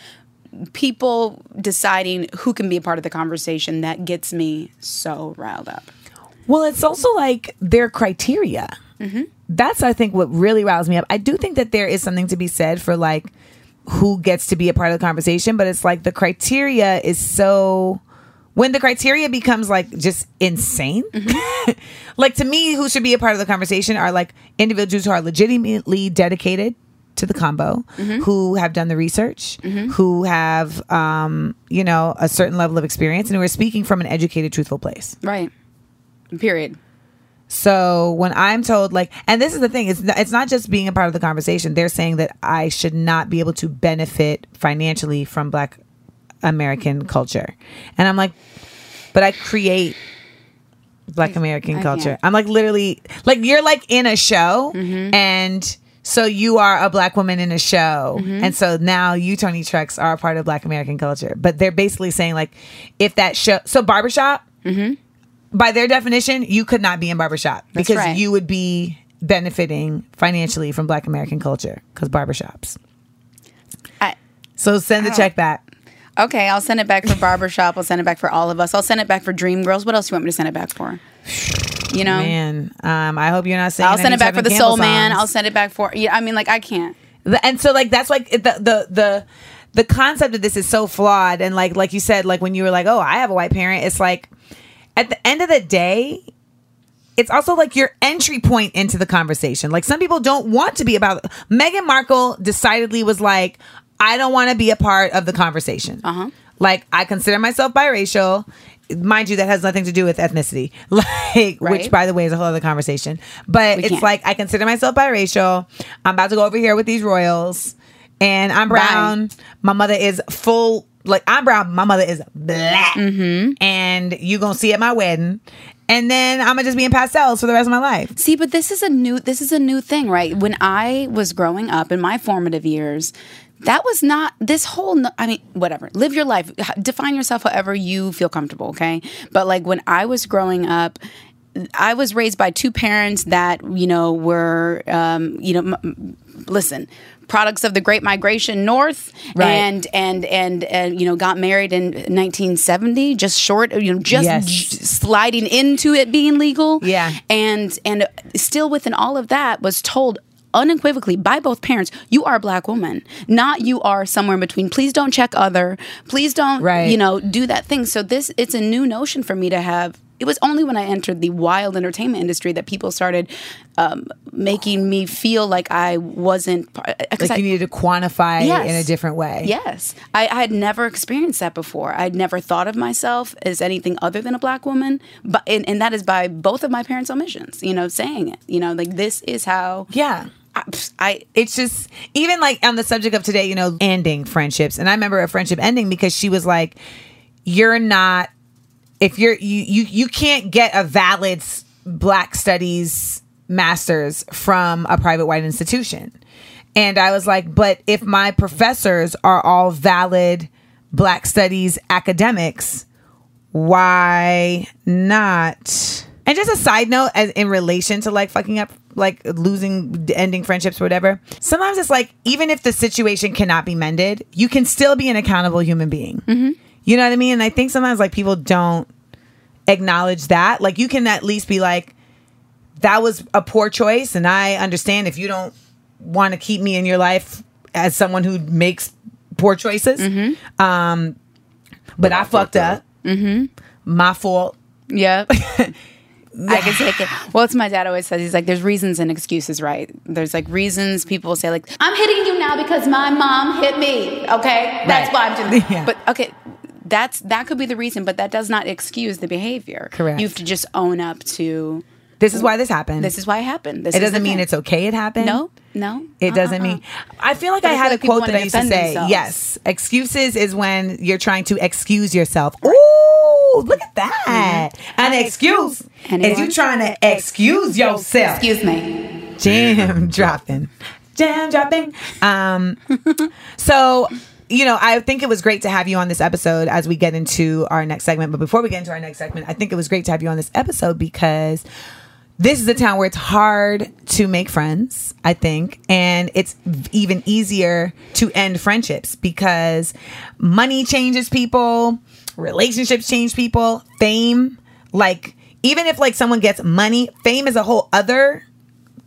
Speaker 4: people deciding who can be a part of the conversation that gets me so riled up.
Speaker 3: Well, it's also like their criteria. That's I think what really riles me up. I do think that there is something to be said for like who gets to be a part of the conversation, but it's like the criteria is so when the criteria becomes like just insane. [laughs] like to me, who should be a part of the conversation are like individuals who are legitimately dedicated to the combo, who have done the research, who have um, you know, a certain level of experience and who are speaking from an educated, truthful place.
Speaker 4: Right. Period.
Speaker 3: So when I'm told like, and this is the thing, it's not, it's not just being a part of the conversation. They're saying that I should not be able to benefit financially from Black American culture, and I'm like, but I create Black American
Speaker 4: I
Speaker 3: culture.
Speaker 4: can't.
Speaker 3: I'm like literally like you're like in a show mm-hmm. and. So you are a black woman in a show, mm-hmm. and so now you, Toni Trucks, are a part of Black American culture. But they're basically saying like, if that show, so barbershop, mm-hmm. by their definition, you could not be in barbershop
Speaker 4: That's
Speaker 3: because
Speaker 4: right.
Speaker 3: you would be benefiting financially from Black American culture because barbershops.
Speaker 4: I,
Speaker 3: So send the check back.
Speaker 4: Okay, I'll send it back for barbershop. I'll send it back for all of us. I'll send it back for Dream Girls. What else do you want me to send it back for? You know,
Speaker 3: Man, um, I hope you're not saying.
Speaker 4: I'll send it back for the
Speaker 3: Campbell
Speaker 4: Soul Man. I'll send it back for. Yeah, I mean, like I can't.
Speaker 3: The- and so like that's like the the the the concept of this is so flawed and like like you said like when you were like oh i have a white parent it's like at the end of the day it's also like your entry point into the conversation like some people don't want to be about meghan markle decidedly was like i don't want to be a part of the conversation uh-huh like i consider myself biracial mind you that has nothing to do with ethnicity [laughs] like which by the way is a whole other conversation but
Speaker 4: We
Speaker 3: it's
Speaker 4: can't.
Speaker 3: like I consider myself biracial. I'm about to go over here with these royals, and I'm brown. My mother is full. Like I'm brown. My mother is black,
Speaker 4: Mm-hmm.
Speaker 3: and you gonna see at my wedding. And then I'm gonna just be in pastels for the rest of my life.
Speaker 4: See, but this is a new this is a new thing, right? When I was growing up in my formative years, that was not this whole no- I mean, whatever. Live your life. Define yourself however you feel comfortable, okay? But like when I was growing up, I was raised by two parents that, you know, were um, you know, m- m- listen, products of the Great Migration North
Speaker 3: Right.
Speaker 4: and and and and you know, got married in 1970, just short, you know, just
Speaker 3: Yes.
Speaker 4: j- sliding into it being legal
Speaker 3: Yeah.
Speaker 4: and and still within all of that was told unequivocally by both parents you are a black woman not you are somewhere in between please don't check other please don't
Speaker 3: Right.
Speaker 4: you know do that thing so this it's a new notion for me to have it was only when I entered the wild entertainment industry that people started um, making me feel like I wasn't. 'cause
Speaker 3: Like
Speaker 4: I-
Speaker 3: you needed to quantify
Speaker 4: Yes.
Speaker 3: in a different way.
Speaker 4: Yes. I, I had never experienced that before. I'd never thought of myself as anything other than a black woman. But and, and that is by both of my parents' omissions, you know, saying it. You know, like this is how
Speaker 3: Yeah.
Speaker 4: I,
Speaker 3: it's just even like on the subject of today, you know, ending friendships. And I remember a friendship ending because she was like, "You're not if you're you you you can't get a valid Black Studies masters from a private white institution." And I was like, "But if my professors are all valid Black Studies academics, why not?" And just a side note, as in relation to like fucking up, like losing, ending friendships, or whatever. Sometimes it's like even if the situation cannot be mended, you can still be an accountable human being. You know what I mean? And I think sometimes like people don't acknowledge that. Like you can at least be like, that was a poor choice, and I understand if you don't want to keep me in your life as someone who makes poor choices. Um, but I fucked up. Mm-hmm. My fault.
Speaker 4: Yep. [laughs] I can take it. Well, it's my dad always says. He's like, there's reasons and excuses, right? There's like reasons people say, like,
Speaker 5: I'm hitting you now because my mom hit me. Okay, that's
Speaker 3: Right.
Speaker 5: why I'm doing. [laughs]
Speaker 3: Yeah.
Speaker 4: but okay, that's that could be the reason, but that does not excuse the behavior.
Speaker 3: Correct.
Speaker 4: You have to just own up to
Speaker 3: This is why this happened.
Speaker 4: this is why it happened. This
Speaker 3: it doesn't mean
Speaker 4: thing.
Speaker 3: it's okay it happened.
Speaker 4: no, no.
Speaker 3: It uh-uh, doesn't
Speaker 4: Uh-uh.
Speaker 3: mean. I feel like
Speaker 4: But
Speaker 3: I had a
Speaker 4: like people
Speaker 3: quote that I used to say.
Speaker 4: themselves.
Speaker 3: Yes, excuses is when you're trying to excuse yourself. Ooh, look at that! An excuse is
Speaker 4: Anyone?
Speaker 3: you trying to excuse yourself.
Speaker 5: Excuse me.
Speaker 3: Jam [laughs] dropping, jam dropping. Um, [laughs] so. You know, I think it was great to have you on this episode as we get into our next segment. But before we get into our next segment, I think it was great to have you on this episode because this is a town where it's hard to make friends, I think, and it's even easier to end friendships because money changes people, relationships change people, fame, like even if like someone gets money, fame is a whole other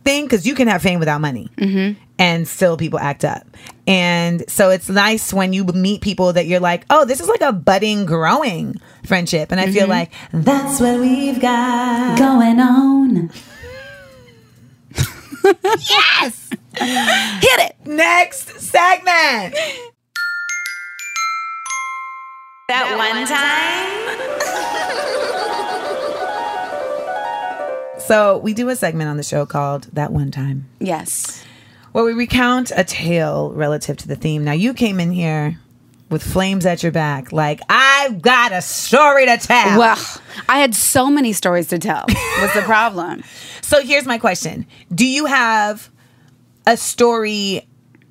Speaker 3: thing because you can have fame without money mm-hmm. and still people act up. And so it's nice when you meet people that you're like, oh, this is like a budding, growing friendship. And I feel mm-hmm. like that's what we've got.
Speaker 5: Going on. [laughs] Yes! [laughs]
Speaker 3: Hit it. Next segment.
Speaker 2: That one time. [laughs]
Speaker 3: So we do a segment on the show called That One Time,
Speaker 4: Yes.
Speaker 3: where we recount a tale relative to the theme. Now you came in here with flames at your back, like I've got a story to tell.
Speaker 4: Well, I had so many stories to tell. What's the problem? [laughs]
Speaker 3: So here's my question: Do you have a story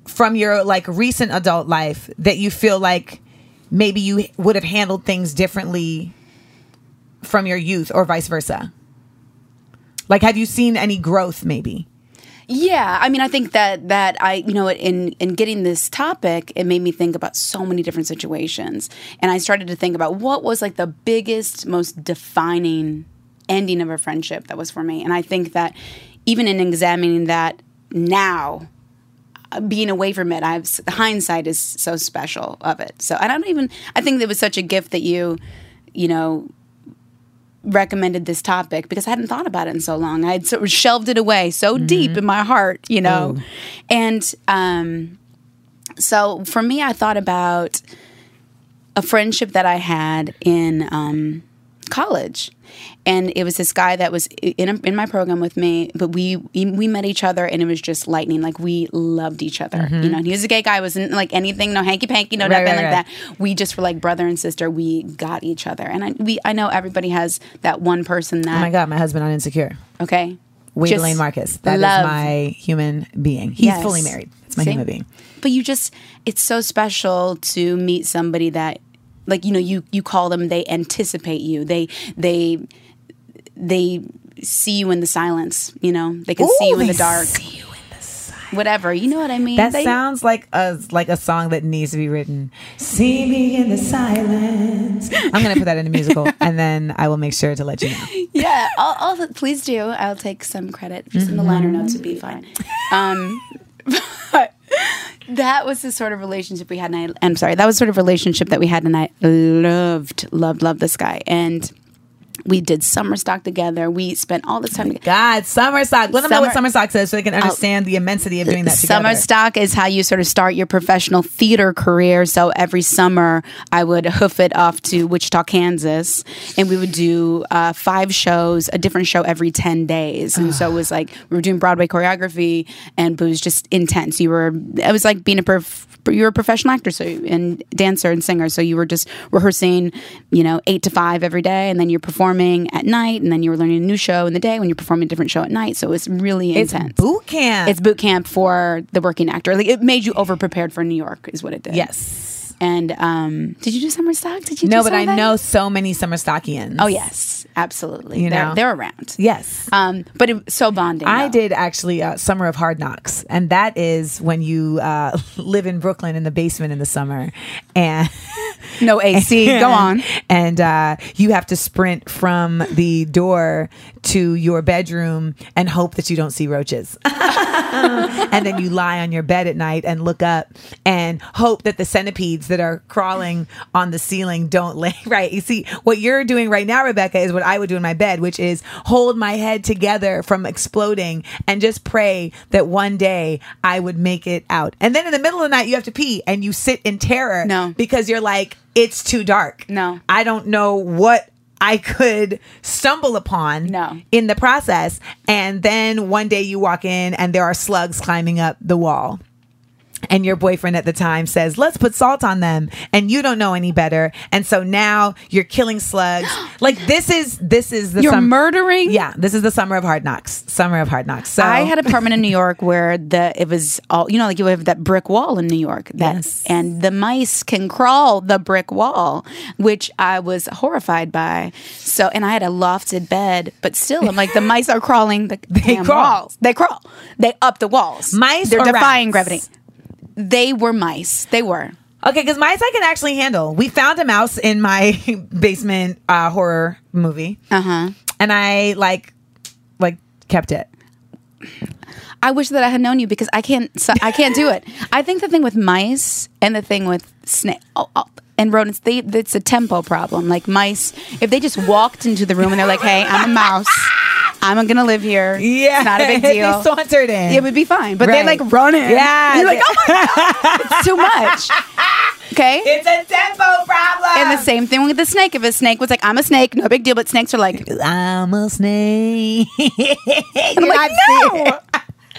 Speaker 3: from your like recent adult life that you feel like maybe you would have handled things differently from your youth, or vice versa? Like, have you seen any growth? Maybe.
Speaker 4: Yeah, I mean, I think that that I, you know, in in getting this topic, it made me think about so many different situations, and I started to think about what was like the biggest, most defining ending of a friendship that was for me, and I think that even in examining that now, being away from it, I've hindsight is so special of it. So, I don't even, I think it was such a gift that you, you know, recommended this topic because I hadn't thought about it in so long. I had sort of shelved it away so deep in my heart, you know. And um, so for me, I thought about a friendship that I had in um, college. And it was this guy that was in, a, in my program with me, but we we met each other and it was just lightning. Like we loved each other, you mm-hmm. know. And he was a gay guy, wasn't like anything, no hanky panky, no
Speaker 3: Right,
Speaker 4: nothing
Speaker 3: right,
Speaker 4: like
Speaker 3: right.
Speaker 4: that we just were like brother and sister. We got each other, and I we I know everybody has that one person oh that
Speaker 3: Oh my god, my husband on Insecure,
Speaker 4: okay.
Speaker 3: Wade
Speaker 4: Just
Speaker 3: Allain-Marcus. That is
Speaker 4: love.
Speaker 3: my human being. He's
Speaker 4: Yes.
Speaker 3: fully married. It's my
Speaker 4: See?
Speaker 3: human being.
Speaker 4: But you just it's so special to meet somebody that like you know you you call them they anticipate you. They they they see you in the silence, you know. They can see you in the dark.
Speaker 3: see you in the silence.
Speaker 4: Whatever. You know what I mean?
Speaker 3: That
Speaker 4: They-
Speaker 3: sounds like a like a song that needs to be written. See me in the silence. I'm gonna put that in a musical, [laughs] and then I will make sure to let you know.
Speaker 4: yeah, I'll, I'll please do. I'll take some credit. Just in the liner notes would be fine. Um, [laughs] that was the sort of relationship we had, and I, I'm sorry, that was sort of relationship that we had, and I loved, loved, loved this guy, and We did summer stock together. We spent all this time together.
Speaker 3: God, summer stock. Let them know what
Speaker 4: Summer-
Speaker 3: stock says so they can understand the immensity of doing that together.
Speaker 4: Summer stock is how you sort of start your professional theater career. So every summer, I would hoof it off to Wichita, Kansas, and we would do uh, five shows, a different show every 10 days. And so it was like we were doing Broadway choreography, and it was just intense. You were, it was like being a prof- you were a professional actor so and dancer and singer so you were just rehearsing you know eight to five every day and then you're performing at night and then you were learning a new show in the day when you're performing a different show at night so it was really
Speaker 3: It's
Speaker 4: intense
Speaker 3: boot camp.
Speaker 4: it's boot camp for the working actor. Like it made you over prepared for New York, is what it did.
Speaker 3: yes.
Speaker 4: And um, did you do summer stock? Did you?
Speaker 3: No, but I know so many summer stockians.
Speaker 4: Oh yes, absolutely.
Speaker 3: You
Speaker 4: they're,
Speaker 3: know?
Speaker 4: they're around.
Speaker 3: Yes.
Speaker 4: Um, but it, so bonding.
Speaker 3: I
Speaker 4: though.
Speaker 3: did actually uh, Summer of Hard Knocks, and that is when you uh, [laughs] live in Brooklyn in the basement in the summer, and
Speaker 4: no [laughs] AC. Go on.
Speaker 3: and uh, you have to sprint from the door to your bedroom and hope that you don't see roaches. [laughs] and then you lie on your bed at night and look up and hope that the centipedes that are crawling on the ceiling don't lay [laughs] right. You see, what you're doing right now, Rebecca, is what I would do in my bed, which is hold my head together from exploding and just pray that one day I would make it out. And then in the middle of the night, you have to pee and you sit in terror
Speaker 4: No.
Speaker 3: because you're like, it's too dark.
Speaker 4: No.
Speaker 3: I don't know what I could stumble upon
Speaker 4: No.
Speaker 3: in the process. And then one day you walk in and there are slugs climbing up the wall. And your boyfriend at the time says, let's put salt on them. And you don't know any better. And so now you're killing slugs. [gasps] like this is, this is the
Speaker 4: You're
Speaker 3: sum-
Speaker 4: murdering.
Speaker 3: Yeah, this is the summer of hard knocks. Summer of hard knocks. So
Speaker 4: I had an apartment in New York where the it was all you know, like you have that brick wall in New York. That
Speaker 3: Yes.
Speaker 4: and the mice can crawl the brick wall, which I was horrified by. So and I had a lofted bed, but still I'm like the mice are crawling the [laughs] damn
Speaker 3: crawl.
Speaker 4: walls. They crawl. They up the walls.
Speaker 3: Mice
Speaker 4: They're defying
Speaker 3: rats?
Speaker 4: gravity. They were mice. They were.
Speaker 3: Okay, because mice I can actually handle. We found a mouse in my [laughs] basement uh, horror movie,
Speaker 4: Uh-huh.
Speaker 3: and I like, like kept it.
Speaker 4: I wish that I had known you because I can't. I can't do it. [laughs] I think the thing with mice and the thing with snake oh, oh, and rodents, they it's a tempo problem. Like mice, if they just walked into the room and they're like, "Hey, I'm a mouse. I'm gonna live here.
Speaker 3: Yeah,
Speaker 4: it's not a big [laughs] deal.
Speaker 3: They
Speaker 4: deal."
Speaker 3: sauntered in.
Speaker 4: It would be fine, but
Speaker 3: Right.
Speaker 4: they like run in.
Speaker 3: Yeah,
Speaker 4: And you're like, "Oh my god, it's too much." [laughs] Okay.
Speaker 3: It's a tempo problem.
Speaker 4: and the same thing with the snake. If a snake was like, "I'm a snake, no big deal," but snakes are like,
Speaker 3: I'm a snake. [laughs]
Speaker 4: I'm like, no.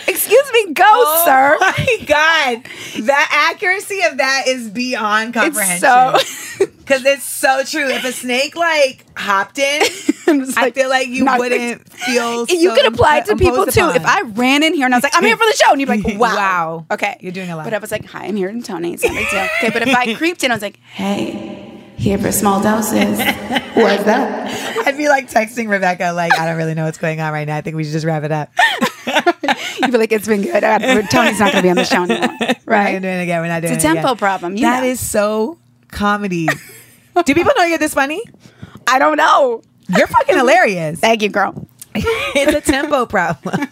Speaker 4: Excuse me, go,
Speaker 3: Oh
Speaker 4: sir. [laughs]
Speaker 3: my god, the accuracy of that is beyond comprehension.
Speaker 4: It's so-
Speaker 3: because it's so true. If a snake like hopped in, [laughs]
Speaker 4: It's
Speaker 3: I feel like you wouldn't feel.
Speaker 4: you
Speaker 3: so
Speaker 4: could apply it to people too.
Speaker 3: upon.
Speaker 4: If I ran in here and I was like, I'm here for the show, and you'd be like, [laughs] wow.
Speaker 3: Wow.
Speaker 4: Okay.
Speaker 3: You're doing a lot.
Speaker 4: But I was like, hi, I'm here in Toni. It's not a. Okay, but if I creeped in, I was like, hey, here for small doses. [laughs] What's that?
Speaker 3: I'd be like texting Rebecca, like, I don't really know what's going on right now. I think we should just wrap it up. [laughs]
Speaker 4: You'd be like, it's been good. Uh, Toni's not going to be on the show anymore. [laughs] Right?
Speaker 3: We're doing it again. We're not doing
Speaker 4: It's a
Speaker 3: it
Speaker 4: tempo
Speaker 3: again.
Speaker 4: problem.
Speaker 3: That
Speaker 4: know.
Speaker 3: is so comedy. Do people know you're this funny?
Speaker 4: I don't know.
Speaker 3: You're fucking hilarious.
Speaker 4: Thank you, girl.
Speaker 3: it's a tempo problem.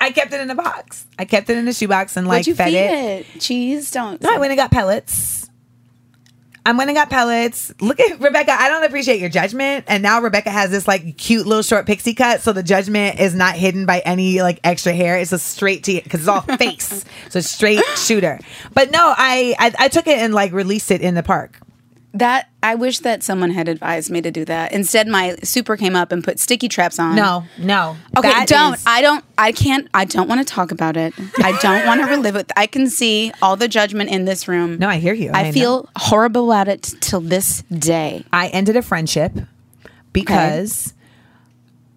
Speaker 3: I kept it in a box. I kept it in a shoebox and like
Speaker 4: you
Speaker 3: fed it.
Speaker 4: it? Cheese? Don't.
Speaker 3: No, I went and got pellets. I went and got pellets. Look at Rebecca. I don't appreciate your judgment. And now Rebecca has this like cute little short pixie cut. So the judgment is not hidden by any like extra hair. It's a straight to because it's all [laughs] face. So straight shooter. But no, I, I I took it and like released it in the park.
Speaker 4: That I wish that someone had advised me to do that. Instead, my super came up and put sticky traps on.
Speaker 3: No, no.
Speaker 4: Okay,
Speaker 3: That
Speaker 4: don't.
Speaker 3: is-
Speaker 4: I don't. I can't. I don't want to talk about it. I don't want to relive it. I can see all the judgment in this room.
Speaker 3: No, I hear you.
Speaker 4: I,
Speaker 3: I know.
Speaker 4: feel horrible about it till this day.
Speaker 3: I ended a friendship because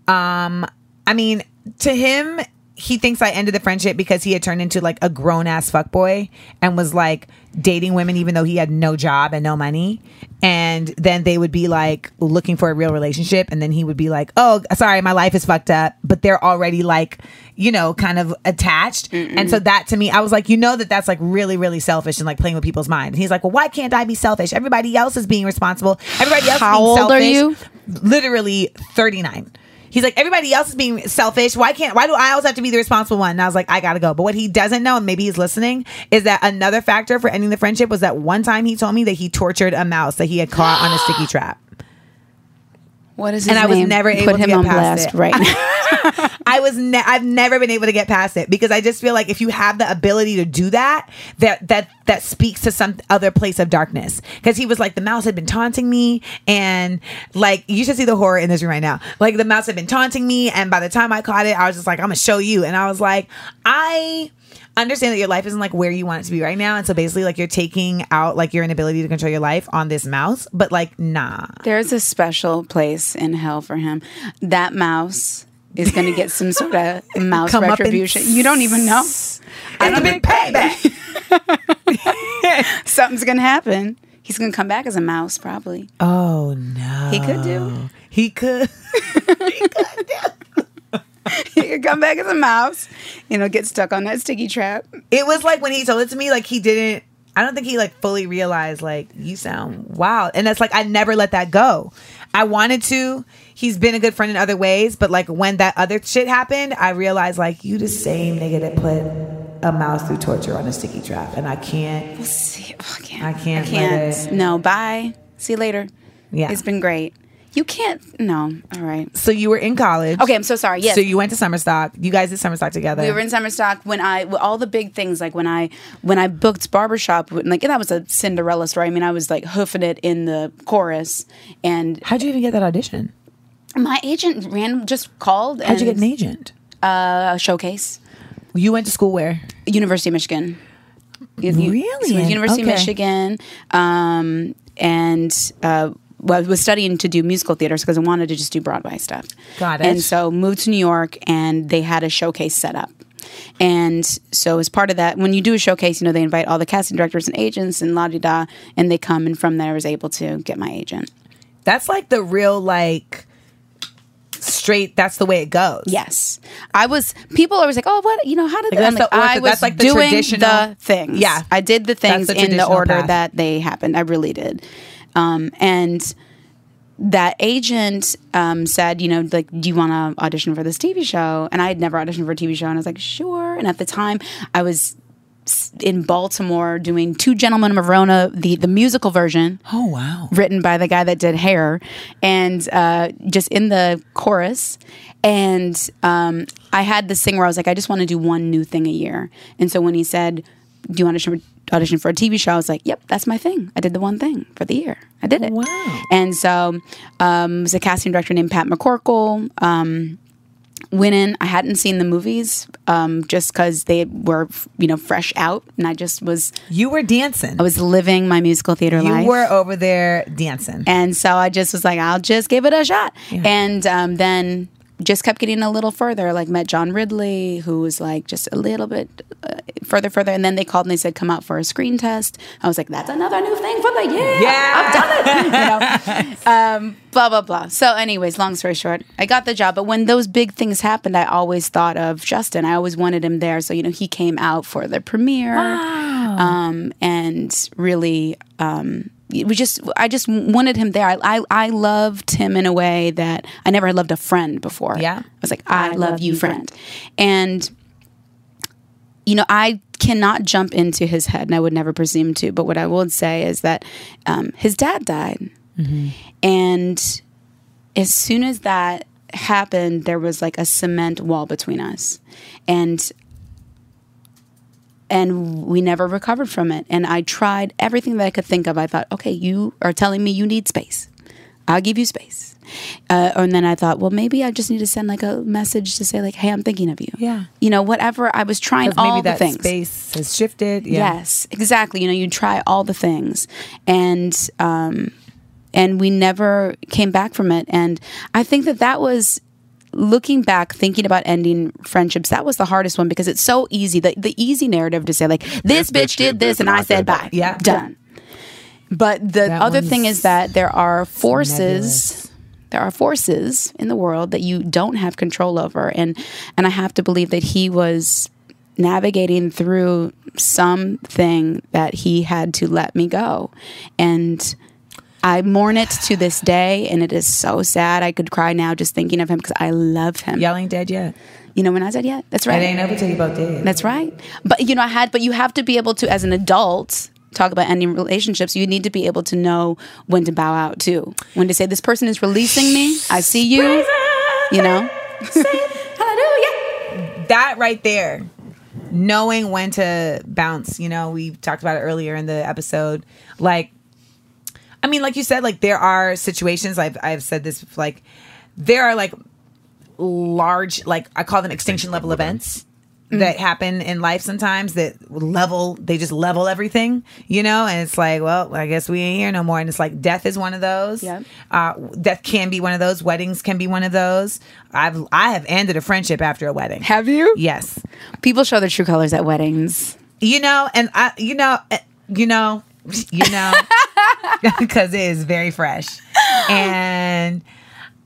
Speaker 3: um I mean to him he thinks I ended the friendship because he had turned into like a grown ass fuckboy and was like dating women even though he had no job and no money. And then they would be like looking for a real relationship and then he would be like, "Oh, sorry, my life is fucked up." But they're already like, you know, kind of attached. And so that to me, I was like, "You know that that's like really really selfish and like playing with people's minds." And he's like, "Well, why can't I be selfish? Everybody else is being responsible. Everybody else
Speaker 4: How
Speaker 3: is being
Speaker 4: old are
Speaker 3: selfish."
Speaker 4: you?
Speaker 3: literally 39 he's like everybody else is being selfish why can't why do i always have to be the responsible one and i was like i gotta go but what he doesn't know and maybe he's listening is that another factor for ending the friendship was that one time he told me that he tortured a mouse that he had caught on a sticky [gasps] trap
Speaker 4: What is his
Speaker 3: and I was never able to Put
Speaker 4: him
Speaker 3: get
Speaker 4: on
Speaker 3: past
Speaker 4: blast
Speaker 3: it.
Speaker 4: right now. [laughs] [laughs]
Speaker 3: I was ne- I've never been able to get past it because I just feel like if you have the ability to do that, that that that speaks to some other place of darkness. Because he was like the mouse had been taunting me, and like you should see the horror in this room right now. Like the mouse had been taunting me, and by the time I caught it, I was just like, I'm gonna show you, and I was like, I understand that your life isn't like where you want it to be right now and so basically like you're taking out like your inability to control your life on this mouse but like nah
Speaker 4: There's a special place in hell for him. That mouse is going to get some sort of mouse
Speaker 3: Come
Speaker 4: retribution. You don't even know.
Speaker 3: it's a big payback [laughs]
Speaker 4: Something's going to happen. He's going to come back as a mouse, probably.
Speaker 3: oh no
Speaker 4: He could do.
Speaker 3: he could [laughs]
Speaker 4: he could come back as a mouse. You know, get stuck on that sticky trap.
Speaker 3: It was like when he told it to me, like he didn't. I don't think he like fully realized like you sound wild, and that's like I never let that go. I wanted to. He's been a good friend in other ways, but like when that other shit happened, I realized like you the same nigga that put a mouse through torture on a sticky trap, and I can't.
Speaker 4: See, oh, I can't.
Speaker 3: I can't
Speaker 4: I can't. No, bye. See you later.
Speaker 3: Yeah.
Speaker 4: It's been great. You can't. No. All right.
Speaker 3: So you were in college.
Speaker 4: Okay, I'm so sorry. Yes.
Speaker 3: So you went to summer stock. You guys did summer stock together.
Speaker 4: we were in summer stock when I all the big things like when I when I booked barbershop like that was a Cinderella story. I mean I was like hoofing it in the chorus and
Speaker 3: How'd you even get that audition?
Speaker 4: My agent ran just called
Speaker 3: How'd you get an agent?
Speaker 4: a showcase
Speaker 3: You went to school where?
Speaker 4: University of Michigan.
Speaker 3: Really?
Speaker 4: so University
Speaker 3: Okay.
Speaker 4: of Michigan, um, and uh, well, I was studying to do musical theater because I wanted to just do Broadway stuff.
Speaker 3: Got it.
Speaker 4: And so moved to New York, and they had a showcase set up. And so as part of that, when you do a showcase, you know they invite all the casting directors and agents and la di da, and they come. And from there, I was able to get my agent.
Speaker 3: That's like the real like straight. That's the way it goes.
Speaker 4: Yes, I was. People always like, "Oh, what? You know, how did
Speaker 3: Like, that's the
Speaker 4: like, I was
Speaker 3: that's like the
Speaker 4: doing the things.
Speaker 3: Yeah.
Speaker 4: I did the things
Speaker 3: the
Speaker 4: in the order
Speaker 3: path.
Speaker 4: that they happened. I really did, um, and that agent um, said, you know, like, do you want to audition for this TV show? And I had never auditioned for a TV show, and I was like, sure. And at the time, I was in Baltimore doing Two Gentlemen of Verona, the the musical version.
Speaker 3: Oh wow.
Speaker 4: written by the guy that did hair. And uh, just in the chorus. And um, i had this thing where i was like i just want to do one new thing a year. And so when he said do you want to audition for a tv show? I was like yep that's my thing. I did the one thing for the year. I did it.
Speaker 3: Wow.
Speaker 4: and so um, it was a casting director named pat mccorkle um, went in i hadn't seen the movies um, just because they were you know fresh out and i just was
Speaker 3: You were dancing.
Speaker 4: i was living my musical theater
Speaker 3: you
Speaker 4: life
Speaker 3: were over there dancing.
Speaker 4: and so I just was like, I'll just give it a shot. And um, then just kept getting a little further. Like met John Ridley, who was like just a little bit uh, further, further. And then they called and they said, come out for a screen test. I was like, that's another new thing for the year.
Speaker 3: Yeah.
Speaker 4: I've done it. [laughs] you know, um, blah blah blah. So, anyways, long story short, I got the job. But when those big things happened, I always thought of Justin. I always wanted him there. So you know, he came out for the premiere, um, and really. Um, we just, I just wanted him there. I, I, I loved him in a way that I never had loved a friend before.
Speaker 3: Yeah.
Speaker 4: I was like, I, love, you, friend. And you know, I cannot jump into his head, and I would never presume to. But what I will say is that um, his dad died, and as soon as that happened, there was like a cement wall between us, and and we never recovered from it. And I tried everything that I could think of. I thought, okay, you are telling me you need space. I'll give you space. Uh, and then I thought, well, maybe I just need to send like a message to say, like, hey, I'm thinking of you.
Speaker 3: Yeah.
Speaker 4: You know, whatever. I was trying all
Speaker 3: maybe
Speaker 4: the
Speaker 3: that
Speaker 4: things.
Speaker 3: space has shifted. Yeah.
Speaker 4: Yes, exactly. You know, you try all the things, and um, and we never came back from it. And I think that that was looking back, thinking about ending friendships. That was the hardest one because it's so easy. The the easy narrative to say like this, bitch did this, and I said bye.
Speaker 3: Yeah.
Speaker 4: done. But the
Speaker 3: That
Speaker 4: other thing is that there are forces
Speaker 3: nebulous.
Speaker 4: there are forces in the world that you don't have control over and and I have to believe that he was navigating through something that he had to let me go and I mourn it to this day and it is so sad I could cry now just thinking of him because I love him
Speaker 3: Y'all ain't dead yet.
Speaker 4: you know when I said yeah that's right
Speaker 3: It ain't over till you both dead.
Speaker 4: that's right. But you know, I had, but you have to be able to, as an adult, talk about ending relationships, you need to be able to know when to bow out too. When to say, this person is releasing me. I see you. You know? hallelujah.
Speaker 3: that right there knowing when to bounce you know we talked about it earlier in the episode like i mean like you said like there are situations i've i've said this like there are like large like i call them extinction level events that happen in life sometimes that level they just level everything you know? And it's like well i guess we ain't here no more. And it's like death is one of those.
Speaker 4: Yep.
Speaker 3: uh, death can be one of those. Weddings can be one of those. I've i have ended a friendship after a wedding.
Speaker 4: Have you?
Speaker 3: yes.
Speaker 4: People show their true colors at weddings.
Speaker 3: you know and i you know eh, you know [laughs] you know [laughs] [laughs] because it is very fresh and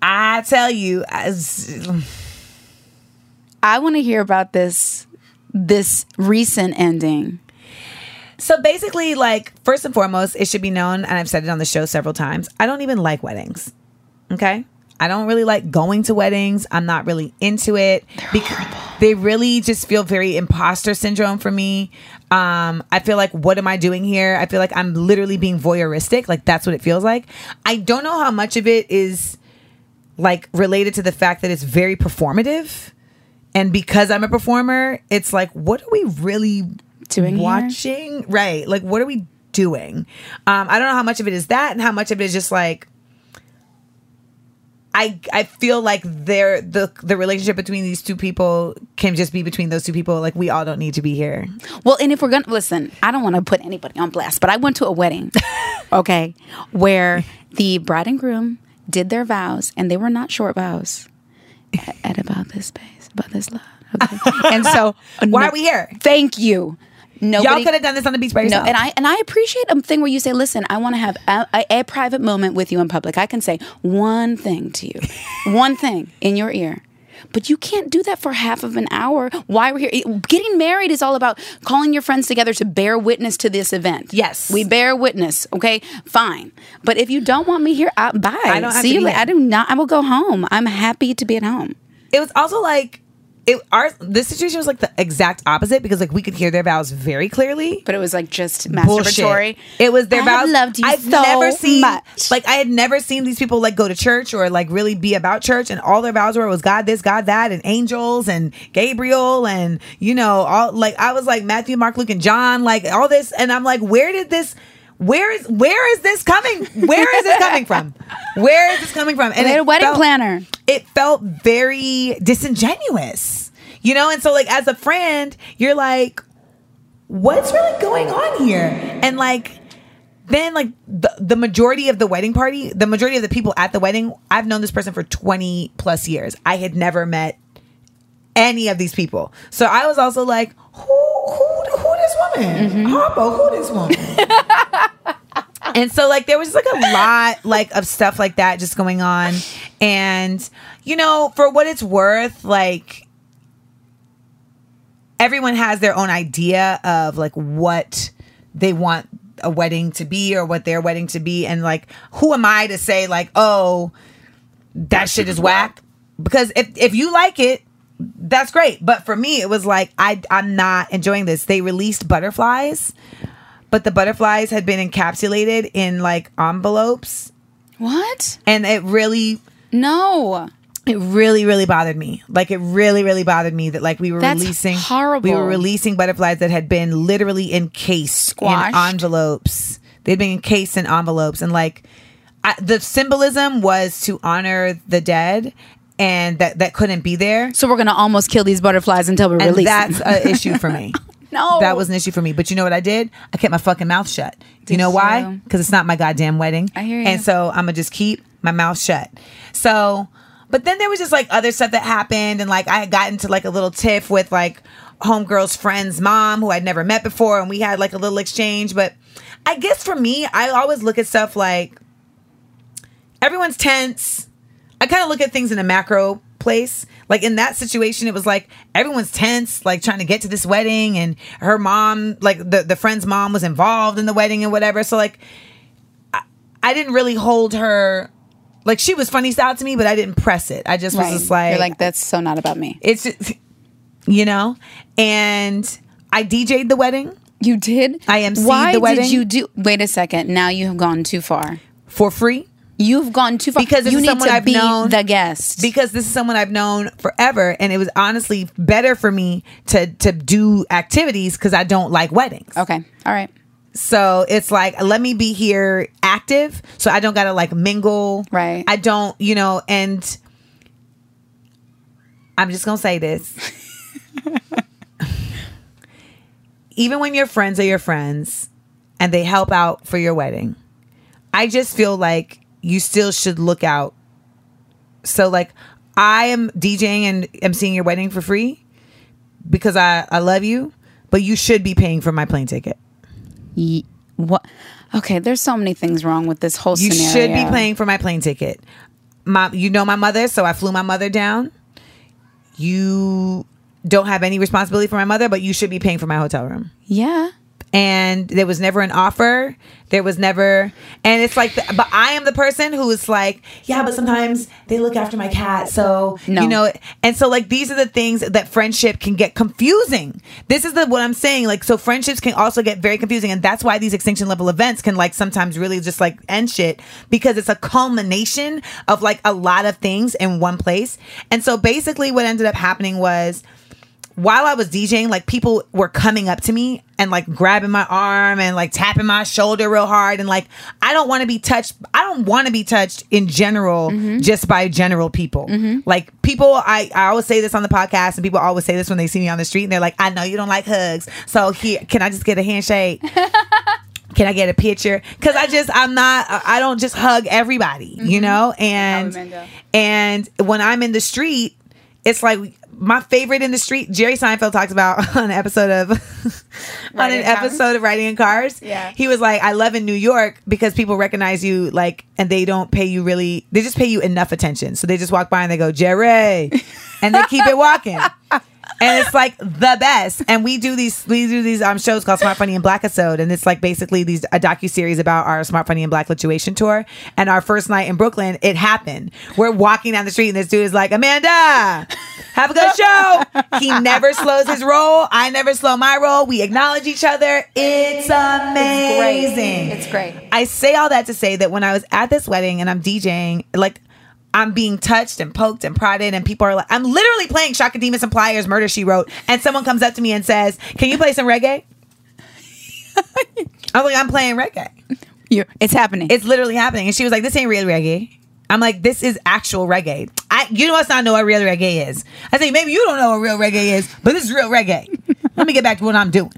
Speaker 3: i tell you as
Speaker 4: I want to hear about this this recent ending.
Speaker 3: so basically like first and foremost it should be known and i've said it on the show several times i don't even like weddings okay i don't really like going to weddings. I'm not really into it. Because they really just feel very imposter syndrome for me. Um i feel like what am i doing here? I feel like i'm literally being voyeuristic. Like that's what it feels like. I don't know how much of it is like related to the fact that it's very performative. And because i'm a performer it's like what are we really
Speaker 4: Doing here?
Speaker 3: watching? Right. Like what are we doing? Um i don't know how much of it is that and how much of it is just like I, I feel like they're the the relationship between these two people can just be between those two people. Like we all don't need to be here.
Speaker 4: Well, and if we're gonna listen, I don't want to put anybody on blast, but I went to a wedding, [laughs] okay, where the bride and groom did their vows, and they were not short vows. At, at about this pace, about this love. Okay. [laughs] And so,
Speaker 3: Why
Speaker 4: no-
Speaker 3: are we here?
Speaker 4: Thank you. Nobody,
Speaker 3: Y'all could have done this on the beach by
Speaker 4: No,
Speaker 3: yourself.
Speaker 4: and I and I appreciate a thing where you say, "Listen, I want to have a, a, a private moment with you in public. I can say one thing to you, [laughs] one thing in your ear." But you can't do that for half of an hour. Why we're here? Getting married is all about calling your friends together to bear witness to this event.
Speaker 3: Yes.
Speaker 4: we bear witness. Okay, fine. But if you don't want me here, I, bye.
Speaker 3: I don't have
Speaker 4: See
Speaker 3: to
Speaker 4: you
Speaker 3: be here.
Speaker 4: I do not. I will go home. I'm happy to be at home.
Speaker 3: it was also like it our this situation was like the exact opposite because like we could hear their vows very clearly.
Speaker 4: But it was like just
Speaker 3: Bullshit.
Speaker 4: masturbatory.
Speaker 3: It was their
Speaker 4: I
Speaker 3: vows.
Speaker 4: loved you
Speaker 3: I've
Speaker 4: so
Speaker 3: never seen
Speaker 4: much.
Speaker 3: like I had never seen these people like go to church or like really be about church, and all their vows were was God this, God that, and angels and Gabriel, and you know all like I was like Matthew, Mark, Luke, and John, like all this, and I'm like, where did this? Where is where is this coming? Where is this coming from? [laughs] Where is this coming from? And
Speaker 4: a wedding
Speaker 3: felt-
Speaker 4: planner.
Speaker 3: It felt very disingenuous, you know? And so, like, as a friend, you're like, what's really going on here? And like, then like the, the majority of the wedding party, the majority of the people at the wedding, I've known this person for 20 plus years. I had never met any of these people. So I was also like, who who who this woman? Mm-hmm. Harpo, who this woman? [laughs] and so like there was like a lot like of stuff like that just going on. And you know, for what it's worth, like everyone has their own idea of like what they want a wedding to be or what their wedding to be. And like who am I to say like oh that shit is whack. Because if if you like it that's great. But for me it was like I I'm not enjoying this. They released butterflies but the butterflies had been encapsulated in like envelopes
Speaker 4: What?
Speaker 3: and it really
Speaker 4: No.
Speaker 3: it really really bothered me like it really really bothered me that like we were
Speaker 4: That's
Speaker 3: releasing
Speaker 4: horrible.
Speaker 3: we were releasing butterflies that had been literally encased
Speaker 4: Squashed.
Speaker 3: in envelopes they'd been encased in envelopes and like I, the symbolism was to honor the dead and that that couldn't be there
Speaker 4: So we're gonna almost kill these butterflies until we release
Speaker 3: that's an issue for me [laughs]
Speaker 4: No.
Speaker 3: that was an issue for me. But you know what i did? I kept my fucking mouth shut. Do you know why? because it's not my goddamn wedding.
Speaker 4: I hear you.
Speaker 3: and so i'm gonna just keep my mouth shut. So but then there was just like other stuff that happened. And like i had gotten to like a little tiff with like homegirl's friend's mom who i'd never met before. And we had like a little exchange. But i guess for me i always look at stuff like everyone's tense. I kind of look at things in a macro place. Like in that situation, it was like everyone's tense, like trying to get to this wedding, and her mom, like the the friend's mom, was involved in the wedding and whatever. So like, I, I didn't really hold her. Like she was funny style to me, but I didn't press it. I just was just like,
Speaker 4: You're like, that's so not about me.
Speaker 3: it's just, you know and i dj'd the wedding
Speaker 4: You did?
Speaker 3: I emceed
Speaker 4: Why
Speaker 3: the wedding.
Speaker 4: did you do? Wait a second. Now you have gone too far.
Speaker 3: for free
Speaker 4: You've gone too far
Speaker 3: Because
Speaker 4: you need
Speaker 3: someone
Speaker 4: to
Speaker 3: I've
Speaker 4: be
Speaker 3: known-
Speaker 4: the guest.
Speaker 3: because this is someone I've known forever, and it was honestly better for me to to do activities because I don't like weddings.
Speaker 4: okay. All right.
Speaker 3: So it's like, let me be here active so I don't got to like mingle.
Speaker 4: Right.
Speaker 3: I don't, you know, and I'm just going to say this. [laughs] Even when your friends are your friends and they help out for your wedding, I just feel like you still should look out. So, like, I am DJing and am seeing your wedding for free because I, I love you, but you should be paying for my plane ticket.
Speaker 4: Ye- What? Okay. There's so many things wrong with this whole
Speaker 3: You
Speaker 4: scenario.
Speaker 3: should be paying for my plane ticket. My, you know my mother, so I flew my mother down. You don't have any responsibility for my mother, but you should be paying for my hotel room.
Speaker 4: Yeah.
Speaker 3: And there was never an offer. There was never, and it's like, the, but I am the person who is like, yeah, but sometimes they look after my cat, so
Speaker 4: No.
Speaker 3: you know, and so like these are the things that friendship can get confusing. This is the what I'm saying. Like, so friendships can also get very confusing, and that's why these extinction level events can like sometimes really just like end shit because it's a culmination of like a lot of things in one place. And so basically, what ended up happening was while I was DJing, like people were coming up to me and like grabbing my arm and like tapping my shoulder real hard. And like, I don't want to be touched. I don't want to be touched in general mm-hmm. just by general people. Mm-hmm. Like, people, I, I always say this on the podcast, and people always say this when they see me on the street. And they're like, I know you don't like hugs. So here, can I just get a handshake? [laughs] Can I get a picture? Because I just I'm not I don't just hug everybody, you mm-hmm. know. And and when I'm in the street, it's like my favorite in the street. Jerry Seinfeld talks about [laughs] on an episode of [laughs] on
Speaker 4: Riding
Speaker 3: an
Speaker 4: in Cars?
Speaker 3: episode of Riding in Cars.
Speaker 4: Yeah.
Speaker 3: he was like, I love in New York because people recognize you like, and they don't pay you really. They just pay you enough attention, so they just walk by and they go Jerry, and they keep it walking. [laughs] and it's like the best. And we do these we do these um shows called Smart Funny and Black Episode, and it's like basically these a docu series about our Smart Funny and Black Lituation tour. And our first night in Brooklyn, it happened. We're walking down the street, and this dude is like, Amanda, have a good show. He never slows his roll. I never slow my roll. We acknowledge each other. It's amazing.
Speaker 4: It's great.
Speaker 3: I say all that to say that when I was at this wedding and I'm DJing, like I'm being touched and poked and prodded, and people are like, I'm literally playing Chaka Demus and Pliers Murder She Wrote, and someone comes up to me and says, Can you play some reggae? [laughs] I'm like, I'm playing reggae.
Speaker 4: You, it's happening.
Speaker 3: It's literally happening. And she was like, This ain't real reggae. I'm like, This is actual reggae. I, you must not know what real reggae is. I say, Maybe you don't know what real reggae is, but this is real reggae. Let me get back to what I'm doing.